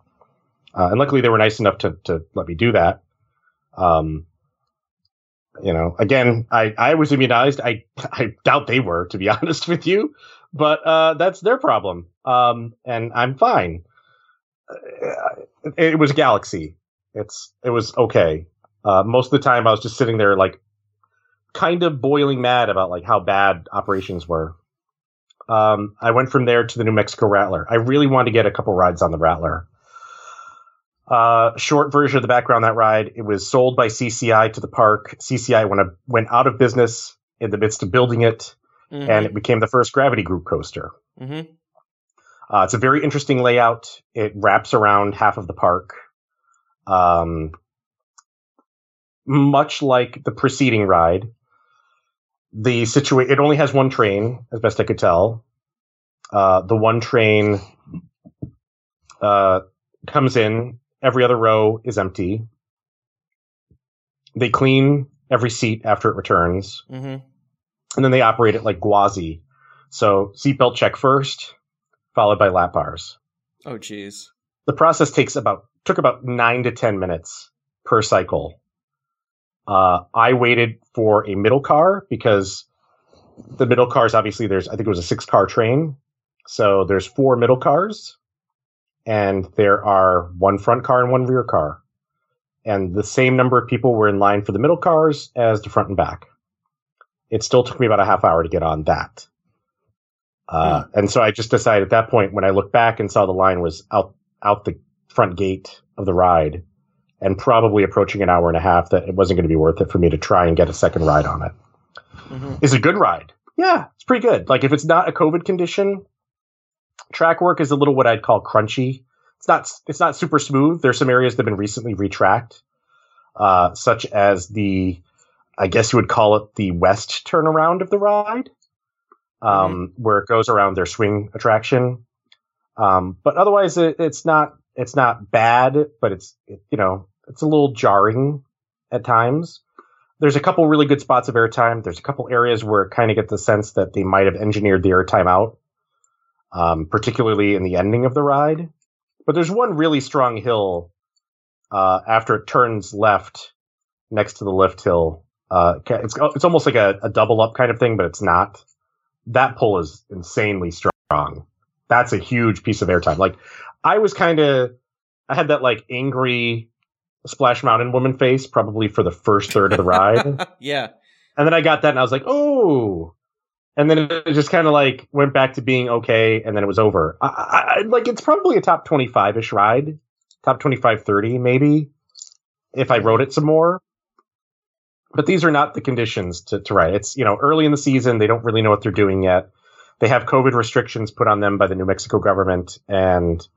uh, and luckily they were nice enough to to let me do that. Um, you know, again, I, I was immunized. I, I doubt they were, to be honest with you, but, uh, that's their problem. Um, and I'm fine. Uh, It was Galaxy. It's, it was okay. Uh, most of the time I was just sitting there like kind of boiling mad about like how bad operations were. Um, I went from there to the New Mexico Rattler. I really wanted to get a couple rides on the Rattler. Uh, short version of the background that ride. It was sold by CCI to the park. CCI went a, went out of business in the midst of building it, Mhm. and it became the first Gravity Group coaster. Mhm. Uh, it's a very interesting layout. It wraps around half of the park. Um, much like the preceding ride, the situation it only has one train, as best I could tell. Uh, the one train uh, comes in. Every other row is empty. They clean every seat after it returns Mhm. and then they operate it like Gwazi. So seatbelt check first, followed by lap bars. Oh jeez. The process takes about took about nine to ten minutes per cycle. Uh, I waited for a middle car because the middle cars obviously there's I think it was a six car train, so there's four middle cars, and there are one front car and one rear car, and the same number of people were in line for the middle cars as the front and back. It still took me about a half hour to get on that. Uh, And so I just decided at that point when I looked back and saw the line was out out the front gate of the ride and probably approaching an hour and a half that it wasn't going to be worth it for me to try and get a second ride on it. Mhm. Is it a good ride? Yeah, it's pretty good. Like if it's not a COVID condition, track work is a little what I'd call crunchy. It's not it's not super smooth. There's some areas that have been recently retracked, uh, such as the I guess you would call it the west turnaround of the ride, um, where it goes around their swing attraction. Um, but otherwise, it, it's not it's not bad, but it's it, you know it's a little jarring at times. There's a couple really good spots of airtime. There's a couple areas where it kind of get the sense that they might have engineered the airtime out, um, particularly in the ending of the ride. But there's one really strong hill uh, after it turns left next to the lift hill. Uh, it's it's almost like a, a double up kind of thing, but it's not. That pull is insanely strong. That's a huge piece of airtime. Like I was kind of, I had that like angry Splash Mountain woman face probably for the first third of the ride. yeah. And then I got that and I was like, oh. And then it just kind of like went back to being okay. And then it was over. I, I, like it's probably a top 25 ish ride, top 25, 30 maybe, if I wrote it some more. But these are not the conditions to, to ride. It's, you know, early in the season. They don't really know what they're doing yet. They have COVID restrictions put on them by the New Mexico government. And,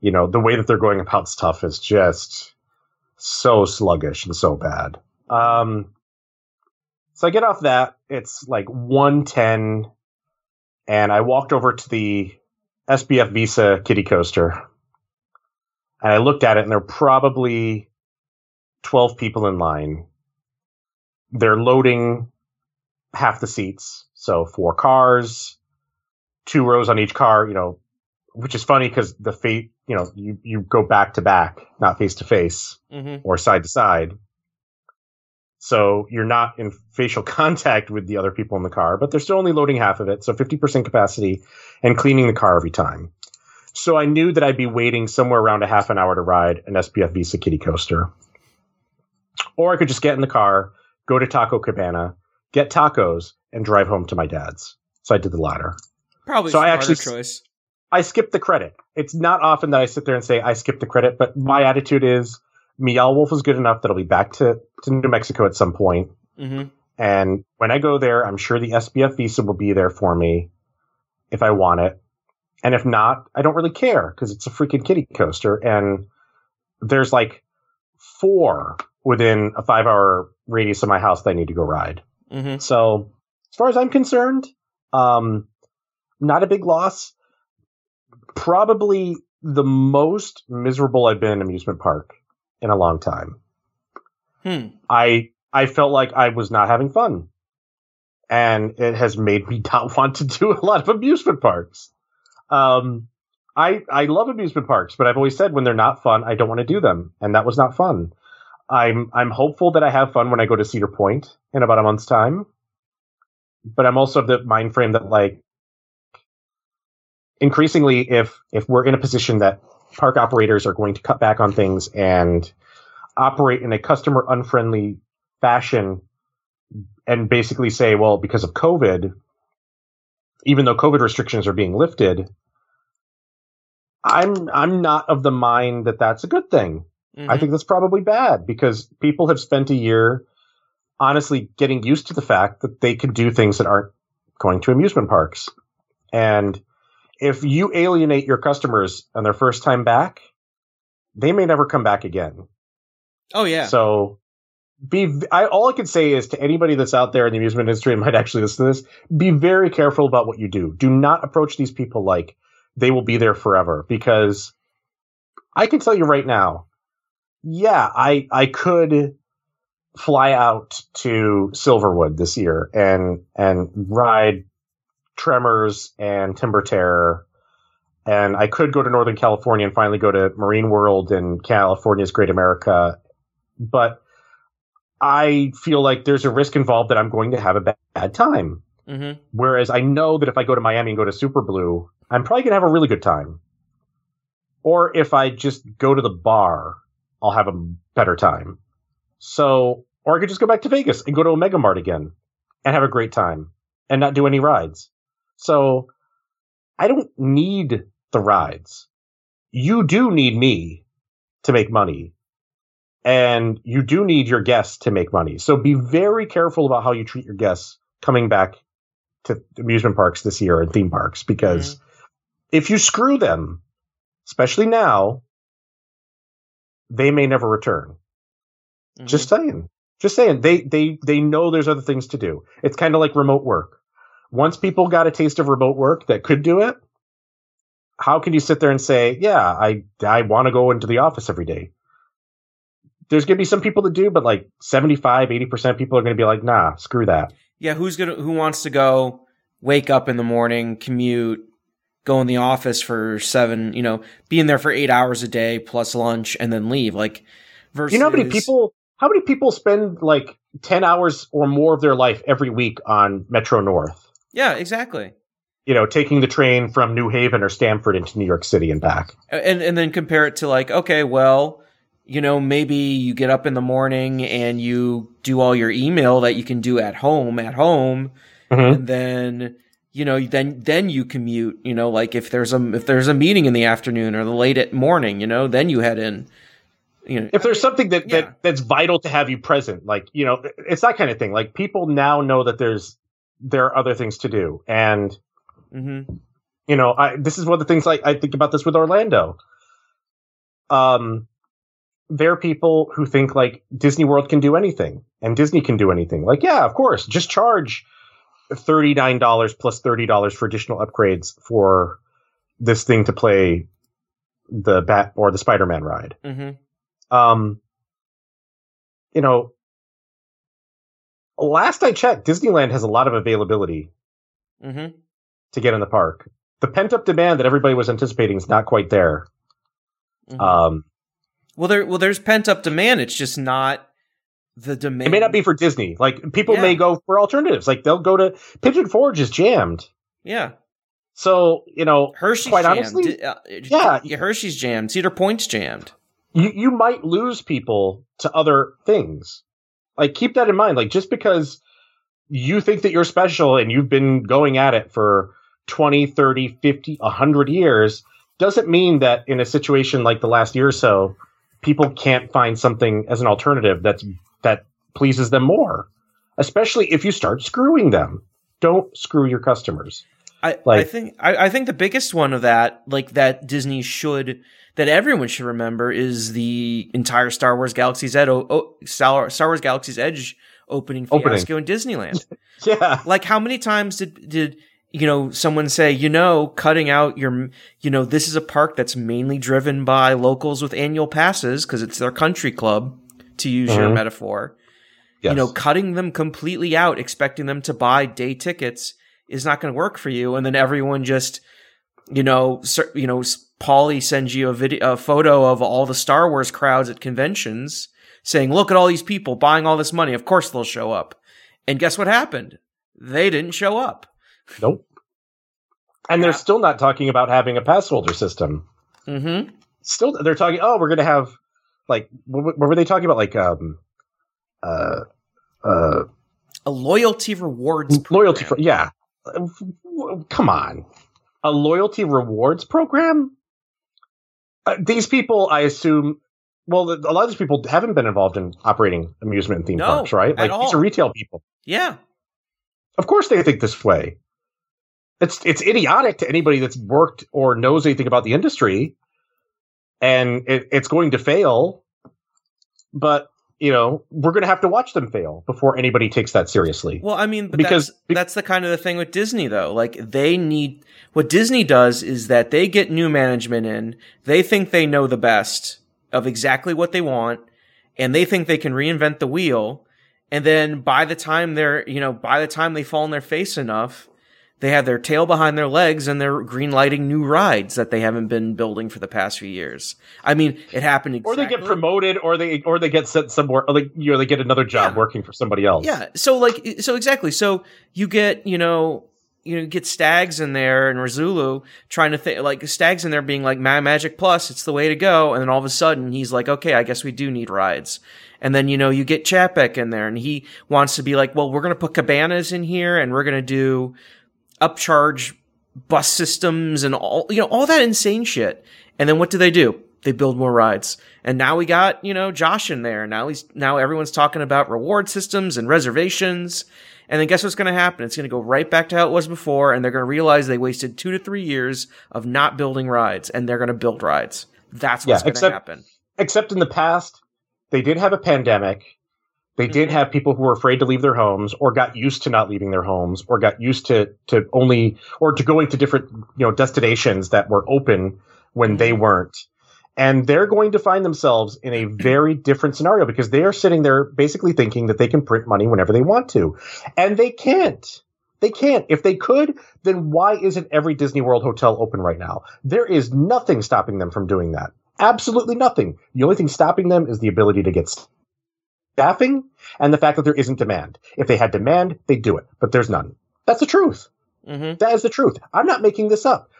you know, the way that they're going about stuff is just so sluggish and so bad. Um, so I get off that. It's like 110. And I walked over to the SBF Visa kitty coaster. And I looked at it, and there were probably 12 people in line. They're loading half the seats. So four cars, two rows on each car, you know, which is funny because the fate, you know, you, you go back to back, not face to face hmm or side to side. So you're not in facial contact with the other people in the car, but they're still only loading half of it. So 50% capacity and cleaning the car every time. So I knew that I'd be waiting somewhere around a half an hour to ride an SBF Visa Kitty coaster. Or I could just get in the car, go to Taco Cabana, get tacos, and drive home to my dad's. So I did the latter. Probably So I actually choice. I skipped the credit. It's not often that I sit there and say I skipped the credit, but my attitude is Meow Wolf is good enough that I'll be back to, to New Mexico at some point. hmm And when I go there, I'm sure the SBF visa will be there for me if I want it. And if not, I don't really care because it's a freaking kitty coaster. And there's like four within a five hour radius of my house that I need to go ride. hmm So as far as I'm concerned, um, not a big loss. Probably the most miserable I've been in an amusement park in a long time. Hmm. I I felt like I was not having fun. And it has made me not want to do a lot of amusement parks. Um I I love amusement parks, but I've always said when they're not fun, I don't want to do them, and that was not fun. I'm I'm hopeful that I have fun when I go to Cedar Point in about a month's time. But I'm also of the mind frame that like increasingly if if we're in a position that park operators are going to cut back on things and operate in a customer unfriendly fashion and basically say, well, because of COVID, even though COVID restrictions are being lifted, I'm I'm not of the mind that that's a good thing. Mm-hmm. I think that's probably bad because people have spent a year honestly getting used to the fact that they can do things that aren't going to amusement parks. And if you alienate your customers on their first time back, they may never come back again. Oh yeah. So be I, all I can say is to anybody that's out there in the amusement industry and might actually listen to this, be very careful about what you do. Do not approach these people like they will be there forever because I can tell you right now, yeah, I I could fly out to Silverwood this year and and ride Tremors and Timber Terror and I could go to Northern California and finally go to Marine World and California's Great America, but I feel like there's a risk involved that I'm going to have a bad time. mm-hmm. Whereas I know that if I go to Miami and go to Super Blue, I'm probably going to have a really good time. Or if I just go to the bar, I'll have a better time. So, or I could just go back to Vegas and go to Omega Mart again and have a great time and not do any rides. So, I don't need the rides. You do need me to make money. And you do need your guests to make money. So be very careful about how you treat your guests coming back to amusement parks this year and theme parks because if you screw them, especially now, they may never return. Mhm. Just saying. Just saying. They they they know there's other things to do. It's kind of like remote work. Once people got a taste of remote work that could do it, how can you sit there and say, "Yeah, I I want to go into the office every day"? There's going to be some people that do, but like 75, 80% of people are going to be like, "Nah, screw that." yeah. Who's gonna who wants to go wake up in the morning, commute, go in the office for seven, you know, being there for eight hours a day plus lunch and then leave? Like versus You know how many people how many people spend like 10 hours or more of their life every week on Metro North? Yeah, exactly. You know, taking the train from New Haven or Stamford into New York City and back. and and then compare it to like okay well you know maybe you get up in the morning and you do all your email that you can do at home at home Mhm. and then you know then then you commute you know like if there's a if there's a meeting in the afternoon or the late at morning you know then you head in you know If there's something that, Yeah. that that's vital to have you present, like, you know, it's that kind of thing. Like people now know that there's there are other things to do. And hmm you know, I this is one of the things like I think about this with Orlando. Um there are people who think like Disney World can do anything and Disney can do anything. Like, yeah, of course, just charge $39 plus $30 for additional upgrades for this thing to play the Bat or the Spider-Man ride. hmm Um you know, last I checked, Disneyland has a lot of availability hmm to get in the park. The pent up demand that everybody was anticipating is not quite there. Mm-hmm. Um, well there well there's pent up demand it's just not the demand it may not be for Disney. Like people Yeah. may go for alternatives. Like they'll go to Pigeon Forge is jammed. yeah So you know, Hershey's Quite jammed. honestly, uh, yeah. Hershey's jammed Cedar Point's jammed you you might lose people to other things. Like keep that in mind. Like just because you think that you're special and you've been going at it for 20, 30, 50, 100 years doesn't mean that in a situation like the last year or so people can't find something as an alternative that's that pleases them more. Especially if you start screwing them. Don't screw your customers. I, I think I, I think the biggest one of that, like that Disney should that everyone should remember is the entire Star Wars Galaxy's Edge, oh, Star, Star Wars Galaxy's Edge opening Opening. fiasco in Disneyland. Yeah. like how many times did did you know someone say you know cutting out your you know this is a park that's mainly driven by locals with annual passes because it's their country club to use your Mhm. metaphor Yes. you know, cutting them completely out, expecting them to buy day tickets is not going to work for you. And then everyone just, you know, you know, Paulie sends you a video, a photo of all the Star Wars crowds at conventions saying, look at all these people buying all this money. Of course they'll show up. And guess what happened? They didn't show up. Nope. And they're still not talking about having a pass holder system. Mm-hmm. still they're talking oh we're gonna have like what, what were they talking about like um uh uh A loyalty rewards loyalty for yeah come on a loyalty rewards program Uh, these people, I assume, well, a lot of these people haven't been involved in operating amusement and theme No, parks, right? Like these all. are retail people. Yeah. Of course, they think this way. It's it's idiotic to anybody that's worked or knows anything about the industry, and it, it's going to fail. But you know, we're going to have to watch them fail before anybody takes that seriously. Well, I mean, Because- that's, that's the kind of the thing with Disney, though. Like, they need what Disney does is that they get new management in. They think they know the best of exactly what they want, and they think they can reinvent the wheel. And then by the time they're, you know, by the time they fall on their face enough, they have their tail behind their legs and they're green lighting new rides that they haven't been building for the past few years. I mean, it happened or they get promoted, or they or they get sent somewhere, or like you know, they get another job Yeah. working for somebody else. Yeah. So like so exactly. So you get, you know, you know, get Staggs in there and Rasulo trying to think like Staggs in there being like MyMagic Plus, it's the way to go. And then all of a sudden he's like, okay, I guess we do need rides. And then, you know, you get Chapek in there and he wants to be like, well, we're going to put cabanas in here and we're going to do upcharge bus systems and all, you know, all that insane shit. And then what do they do? They build more rides. And now we got, you know, Josh in there. Now he's, now everyone's talking about reward systems and reservations. And then guess what's going to happen? It's going to go right back to how it was before. And they're going to realize they wasted two to three years of not building rides and they're going to build rides. That's what's Yeah, going to happen. Except in the past, they did have a pandemic. They did have people who were afraid to leave their homes, or got used to not leaving their homes, or got used to to only or to going to different you know destinations that were open when they weren't. And they're going to find themselves in a very different scenario because they are sitting there basically thinking that they can print money whenever they want to. And they can't. They can't. If they could, then why isn't every Disney World hotel open right now? There is nothing stopping them from doing that. Absolutely nothing. The only thing stopping them is the ability to get staffing and the fact that there isn't demand. If they had demand, they'd do it, but there's none. That's the truth. hmm That is the truth. I'm not making this up.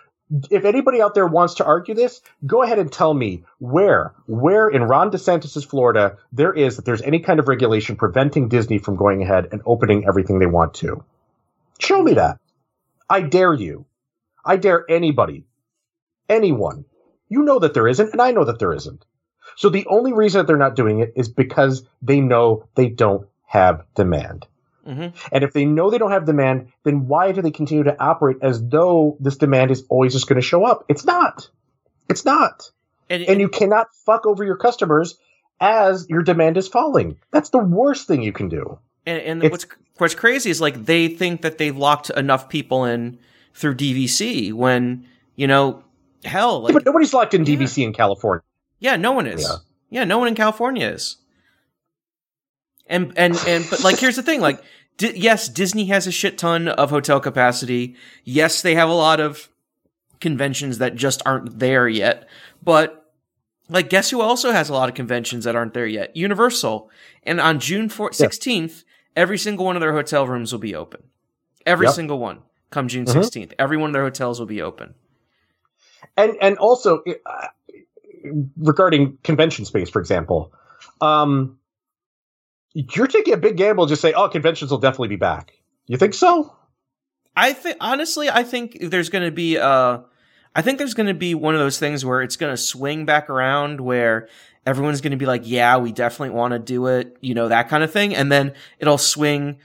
If anybody out there wants to argue this, go ahead and tell me where, where in Ron DeSantis' Florida there is that there's any kind of regulation preventing Disney from going ahead and opening everything they want to. Show me that. I dare you. I dare anybody, anyone. You know that there isn't, and I know that there isn't. So the only reason that they're not doing it is because they know they don't have demand. hmm And if they know they don't have demand, then why do they continue to operate as though this demand is always just going to show up? It's not. It's not. And, And you cannot fuck over your customers as your demand is falling. That's the worst thing you can do. And, and what's what's crazy is like they think that they've locked enough people in through DVC when you know hell like but nobody's locked in DVC in California. Yeah no one is. Yeah. yeah no one in California is. And and and but like here's the thing like di- yes Disney has a shit ton of hotel capacity. Yes they have a lot of conventions that just aren't there yet. But like guess who also has a lot of conventions that aren't there yet? Universal. And on June 4th, Yeah. 16th every single one of their hotel rooms will be open. Every Yep. single one come June Mhm. 16th every one of their hotels will be open. And and also uh, regarding convention space, for example, um, you're taking a big gamble. Just say, oh, conventions will definitely be back. You think so? I think honestly, I think there's going to be uh I think there's going to be one of those things where it's going to swing back around where everyone's going to be like, "Yeah, we definitely want to do it," you know, that kind of thing, and then it'll swing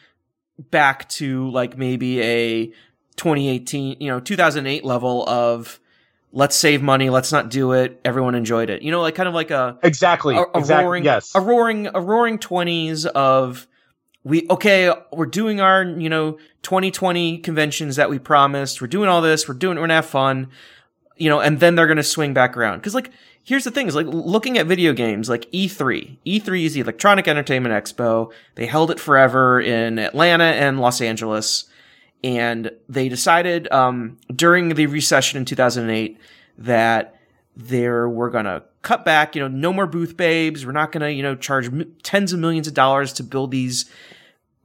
back to like maybe a 2018, you know, 2008 level of let's save money, let's not do it. Everyone enjoyed it. You know, like kind of like a Exactly. a, a exactly. roaring yes. a roaring a roaring 20s of we okay we're doing our you know 2020 conventions that we promised we're doing all this we're doing we're gonna have fun you know and then they're gonna swing back around because like here's the thing is like looking at video games like E e3 e3 is the electronic entertainment expo they held it forever in atlanta and los angeles and they decided um, during the recession in 2008 that there we're gonna cut back. You know, no more booth babes. We're not gonna you know charge m- tens of millions of dollars to build these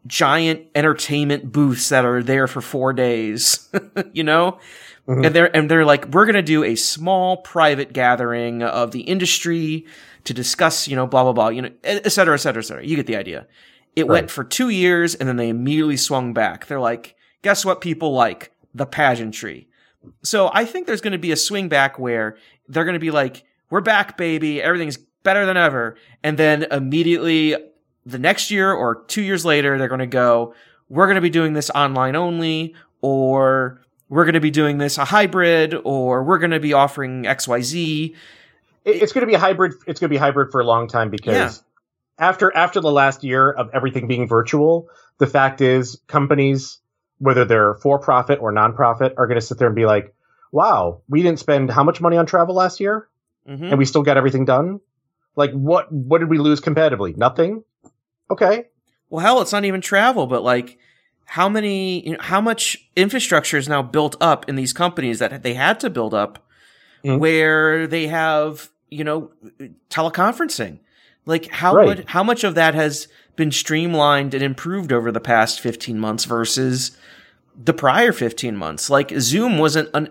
giant entertainment booths that are there for four days. you know. Mhm. And they're and they're like, we're gonna do a small private gathering of the industry to discuss, you know, blah blah blah, you know, et cetera, et cetera, et cetera. You get the idea. It Right. went for two years and then they immediately swung back. They're like, guess what people like? The pageantry. So I think there's going to be a swing back where they're going to be like, we're back, baby. Everything's better than ever. And then immediately the next year or two years later, they're going to go, we're going to be doing this online only, or we're going to be doing this a hybrid, or we're going to be offering XYZ. It, it's going to be a hybrid. It's going to be hybrid for a long time because Yeah. after after the last year of everything being virtual, the fact is companies, whether they're for profit or nonprofit, are going to sit there and be like, "Wow, we didn't spend how much money on travel last year, hmm and we still got everything done. Like, what what did we lose competitively? Nothing. Okay, Well, hell, it's not even travel, but like, how many, you know, how much infrastructure is now built up in these companies that they had to build up, Mhm. where they have, you know, teleconferencing. Like, how Right. much, how much of that has been streamlined and improved over the past fifteen months versus the prior fifteen months? Like, Zoom wasn't, un-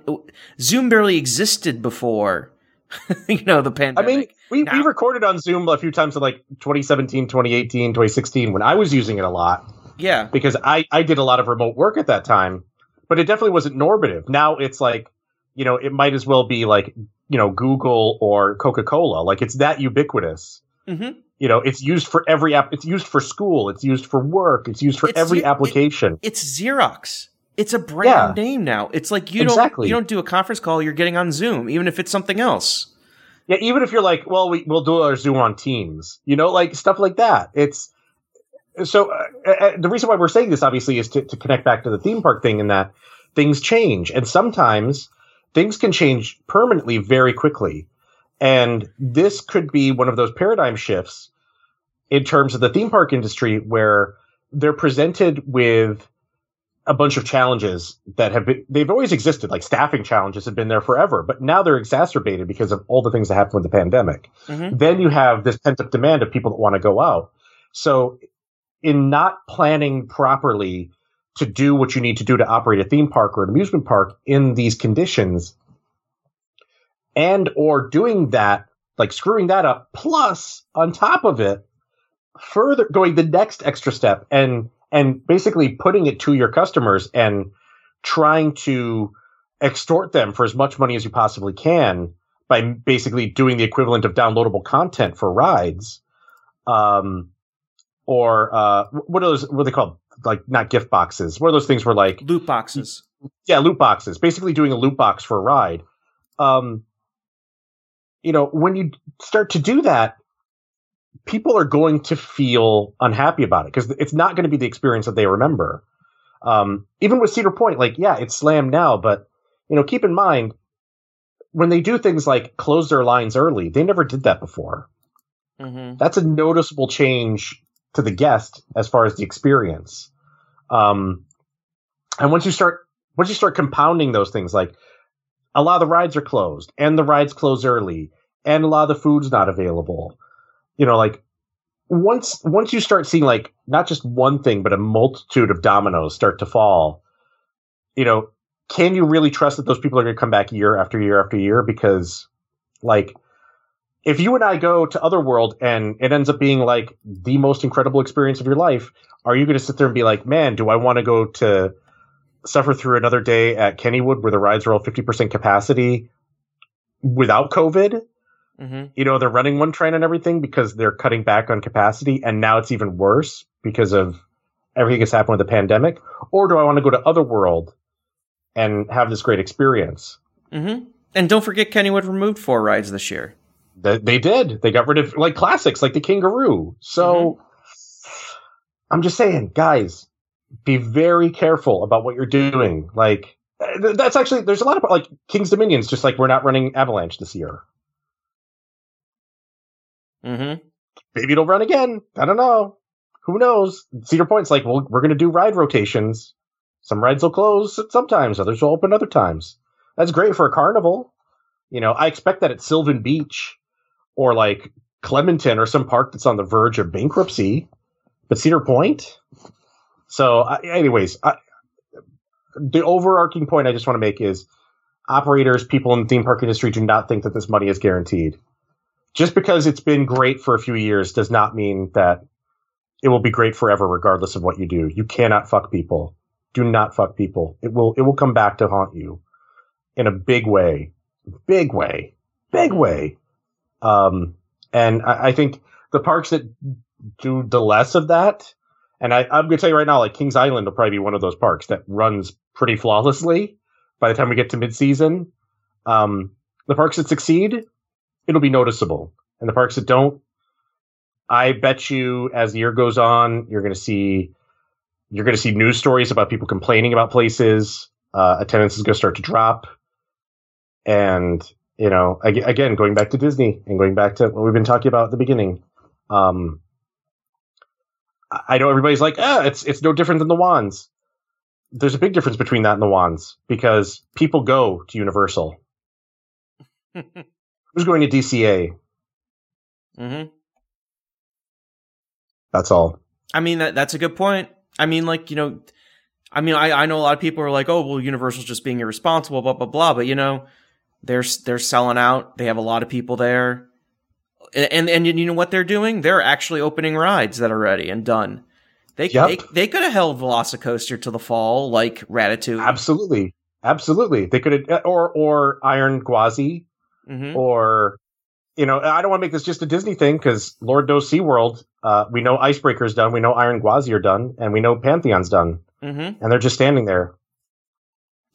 Zoom barely existed before, you know, the pandemic. I mean, we, we recorded on Zoom a few times in like 2017, 2018, 2016 when I was using it a lot. yeah, because I, I did a lot of remote work at that time, but it definitely wasn't normative. Now it's like, you know, it might as well be like, you know, Google or Coca Cola. Like it's that ubiquitous. hmm You know, it's used for every app. It's used for school. It's used for work. It's used for It's every it- application. it's Xerox. It's a brand Yeah. name now. It's like you Exactly. don't you don't do a conference call. You're getting on Zoom, even if it's something else. yeah, even if you're like, well, we we'll do our Zoom on Teams. You know, like stuff like that. It's so uh, uh, the reason why we're saying this obviously is to, to connect back to the theme park thing in that things change and sometimes things can change permanently very quickly and this could be one of those paradigm shifts in terms of the theme park industry where they're presented with a bunch of challenges that have been they've always existed like staffing challenges have been there forever but now they're exacerbated because of all the things that happened with the pandemic Mhm. then you have this pent up demand of people that want to go out. So, in not planning properly to do what you need to do to operate a theme park or an amusement park in these conditions, and or doing that, like screwing that up, plus on top of it, further going the next extra step and and basically putting it to your customers and trying to extort them for as much money as you possibly can by basically doing the equivalent of downloadable content for rides, um, or uh, what are those? What are they called? Like not gift boxes. What are those things where like Loot boxes. yeah, loot boxes. Basically, doing a loot box for a ride. Um, you know, when you start to do that, people are going to feel unhappy about it because it's not going to be the experience that they remember. Um, even with Cedar Point, like, yeah, it's slammed now, but you know, keep in mind when they do things like close their lines early, they never did that before. hmm That's a noticeable change to the guest as far as the experience. Um, and once you start once you start compounding those things, like a lot of the rides are closed, and the rides close early, and a lot of the food's not available. You know, like once once you start seeing like not just one thing, but a multitude of dominoes start to fall, you know, can you really trust that those people are going to come back year after year after year? Because, like, if you and I go to Otherworld and it ends up being like the most incredible experience of your life, are you going to sit there and be like, man, do I want to go to suffer through another day at Kennywood where the rides are all 50% capacity without COVID? hmm You know, they're running one train and everything because they're cutting back on capacity. And now it's even worse because of everything that's happened with the pandemic. Or do I want to go to Otherworld and have this great experience? hmm And don't forget, Kennywood removed four rides this year. They, they did. They got rid of like classics like the Kangaroo. So I'm just saying, guys, be very careful about what you're doing. Like th- that's actually there's a lot of like King's Dominions. Just like we're not running Avalanche this year. hmm Maybe it'll run again. I don't know. Who knows? Cedar Point's like, well, we're going to do ride rotations. Some rides will close sometimes, others will open other times. That's great for a carnival. You know, I expect that at Sylvan Beach or like Clementon or some park that's on the verge of bankruptcy. But Cedar Point? So, anyways, I, the overarching point I just want to make is operators, people in the theme park industry do not think that this money is guaranteed. Just because it's been great for a few years does not mean that it will be great forever regardless of what you do. You cannot fuck people. Do not fuck people. It will it will come back to haunt you in a big way big way big way. Um, and I, I think the parks that do the less of that, and I, I'm going to tell you right now, like Kings Island will probably be one of those parks that runs pretty flawlessly by the time we get to midseason. Um, the parks that succeed, it'll be noticeable. And the parks that don't, I bet you as the year goes on, you're going to see you're going to see news stories about people complaining about places. Uh, attendance is going to start to drop, and you know, again, going back to Disney and going back to what we've been talking about at the beginning. Um, I know everybody's like, ah, it's it's no different than the wands. There's a big difference between that and the wands because people go to Universal. Who's going to DCA? hmm That's all. I mean, that that's a good point. I mean, like you know, I mean, I I know a lot of people are like, oh, well, Universal's just being irresponsible, blah blah blah. But you know, they're they're selling out. They have a lot of people there, and and, you know what they're doing? They're actually opening rides that are ready and done. They Yep. they, they could have held Velocicoaster to the fall like Ratatouille. Absolutely, absolutely. They could have, or or Iron Gwazi, hmm or you know, I don't want to make this just a Disney thing because Lord knows SeaWorld. Uh, we know Icebreaker's done, we know Iron Gwazi are done, and we know Pantheon's done, hmm and they're just standing there.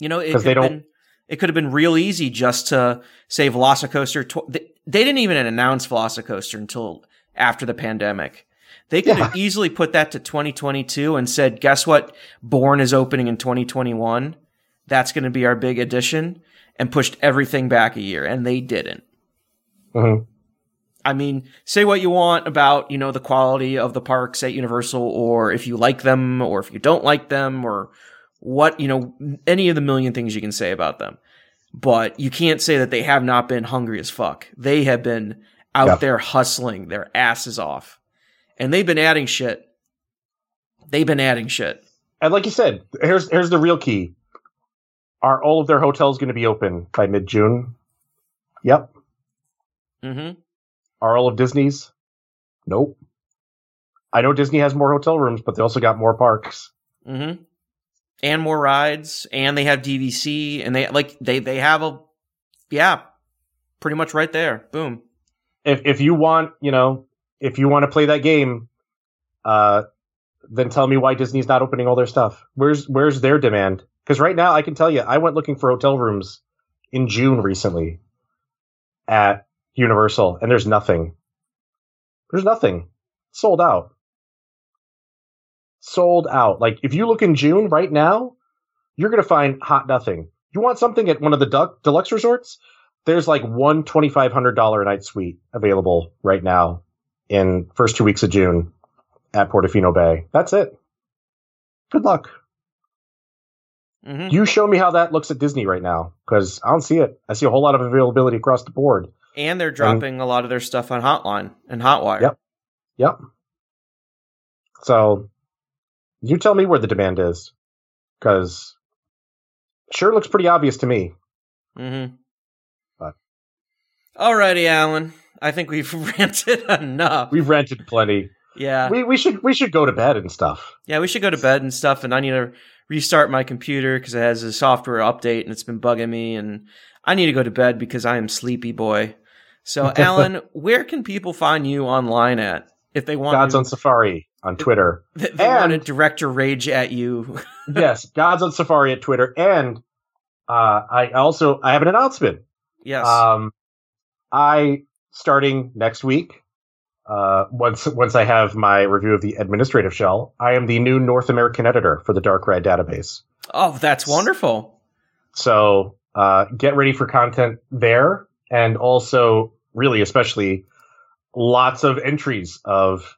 You know, it 'Cause could they don't- been it could have been real easy just to say Velocicoaster. Tw- they, didn't even announce Velocicoaster until after the pandemic. They could have easily put that to 2022 and said, "Guess what? Born is opening in 2021. That's going to be our big addition," and pushed everything back a year, and they didn't. hmm I mean, say what you want about, you know, the quality of the parks at Universal or if you like them or if you don't like them or what, you know, any of the million things you can say about them. But you can't say that they have not been hungry as fuck. They have been out Yeah. there hustling their asses off. And they've been adding shit. They've been adding shit. And like you said, here's here's the real key: Are all of their hotels going to be open by mid June? Yep. Mm-hmm. Are all of Disney's? Nope. I know Disney has more hotel rooms, but they also got more parks. Mm-hmm. And more rides, and they have DVC, and they like they they have a yeah, pretty much right there. Boom. if if you want, you know, if you want to play that game, uh, then tell me why Disney's not opening all their stuff. Where's where's their demand? Because right now, I can tell you, I went looking for hotel rooms in June recently at Universal, and there's nothing. There's nothing. Sold out. Sold out. Like if you look in June right now, you're gonna find hot nothing. You want something at one of the du- deluxe resorts? there's like one twenty five hundred dollar a night suite available right now in first two weeks of June at Portofino Bay. That's it. Good luck. hmm You show me how that looks at Disney right now because I don't see it. I see a whole lot of availability across the board. And they're dropping a lot of their stuff on Hotline and Hotwire. Yep. Yep. So you tell me where the demand is because sure looks pretty obvious to me. Mm-hmm. But- Alrighty, Alan. I think we've ranted enough. We've rented plenty. Yeah. We we should we should go to bed and stuff. Yeah, we should go to bed and stuff. And I need to restart my computer because it has a software update and it's been bugging me. And I need to go to bed because I am sleepy boy. So, Alan, where can people find you online at if they want Gods to, on Safari on Twitter. if they want to and- direct your rage at you? yes, Gods on Safari at Twitter, and uh, I also I have an announcement. yes. Um, I starting next week. Uh, once once I have my review of the administrative shell, I am the new North American editor for the Dark Ride database. oh, that's wonderful. So uh, get ready for content there, and also really especially lots of entries of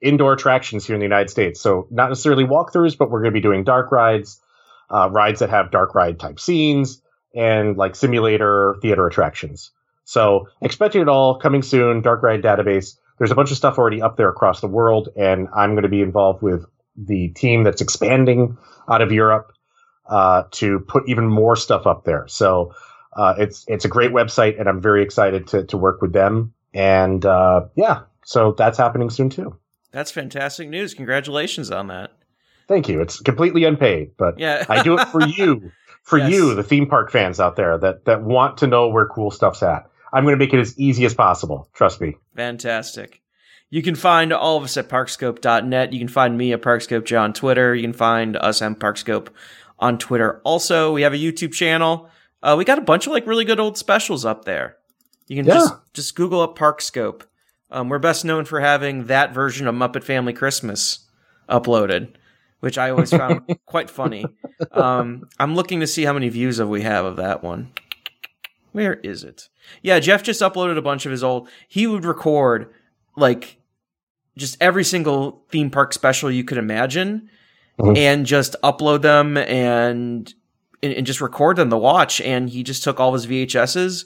indoor attractions here in the United States. So not necessarily walkthroughs, but we're going to be doing dark rides, uh, rides that have dark ride type scenes, and like simulator theater attractions. So expecting it all coming soon. Dark ride database. There's a bunch of stuff already up there across the world, and I'm going to be involved with the team that's expanding out of Europe uh, to put even more stuff up there. So uh, it's it's a great website, and I'm very excited to to work with them. And uh, yeah, so that's happening soon too. That's fantastic news. Congratulations on that. Thank you. It's completely unpaid, but Yeah. I do it for you, for Yes. you, the theme park fans out there that that want to know where cool stuff's at. I'm going to make it as easy as possible. Trust me. Fantastic. You can find all of us at parkscope.net. You can find me at parkscope on Twitter. You can find us at parkscope on Twitter. Also, we have a YouTube channel. Uh, we got a bunch of like really good old specials up there. You can Yeah. just just Google up Parkscope. Um, we're best known for having that version of Muppet Family Christmas uploaded, which I always found quite funny. Um, I'm looking to see how many views of we have of that one. Where is it? Yeah, Jeff just uploaded a bunch of his old. He would record like just every single theme park special you could imagine, Mhm. and just upload them and, and and just record them to watch. And he just took all his VHSs,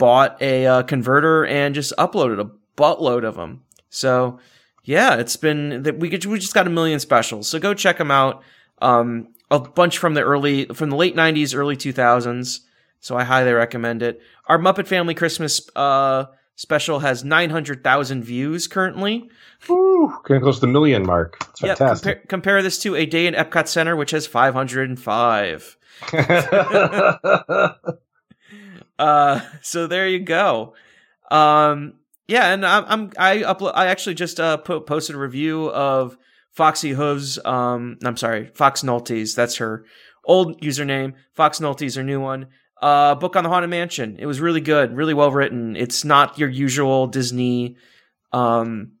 bought a uh, converter, and just uploaded a buttload of them. So yeah, it's been that we get, we just got a million specials. So go check them out. Um, a bunch from the early from the late '90s, early 2000s. So I highly recommend it. Our Muppet Family Christmas uh, special has 900,000 views currently. Woo, getting close to the million mark. It's Yep. fantastic. Compare, compare this to a day in Epcot Center, which has 505. Uh, so there you go. Um, yeah, and I'm, I'm I. I actually just uh po- posted a review of Foxy Hooves. Um, I'm sorry, Fox Nolties. That's her old username. Fox Nolties, her new one. Uh, book on the Haunted Mansion. It was really good, really well written. It's not your usual Disney. Um,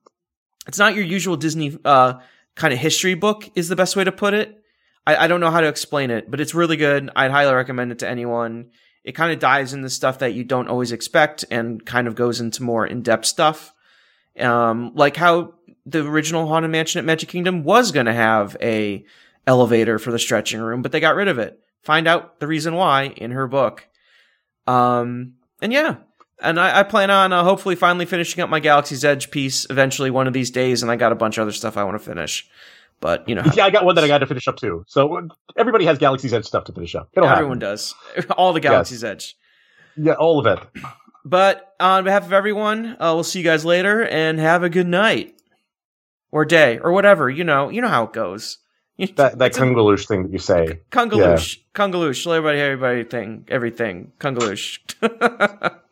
it's not your usual Disney uh kind of history book. Is the best way to put it. I, I don't know how to explain it, but it's really good. I'd highly recommend it to anyone. It kind of dives into stuff that you don't always expect and kind of goes into more in depth stuff. Um, like how the original Haunted Mansion at Magic Kingdom was going to have a elevator for the stretching room, but they got rid of it. Find out the reason why in her book. Um, and yeah, and I, I plan on uh, hopefully finally finishing up my Galaxy's Edge piece eventually one of these days, and I got a bunch of other stuff I want to finish. But you know, yeah, I got one that I got to finish up too. So everybody has Galaxy's Edge stuff to finish up. It'll everyone happen. does all the Galaxy's Edge. Yeah, all of it. But on behalf of everyone, uh, we'll see you guys later and have a good night or day or whatever. You know, you know how it goes. That that Kungaloosh thing that you say. Kungaloosh, Kungaloosh, everybody, everybody thing, everything, Kungaloosh.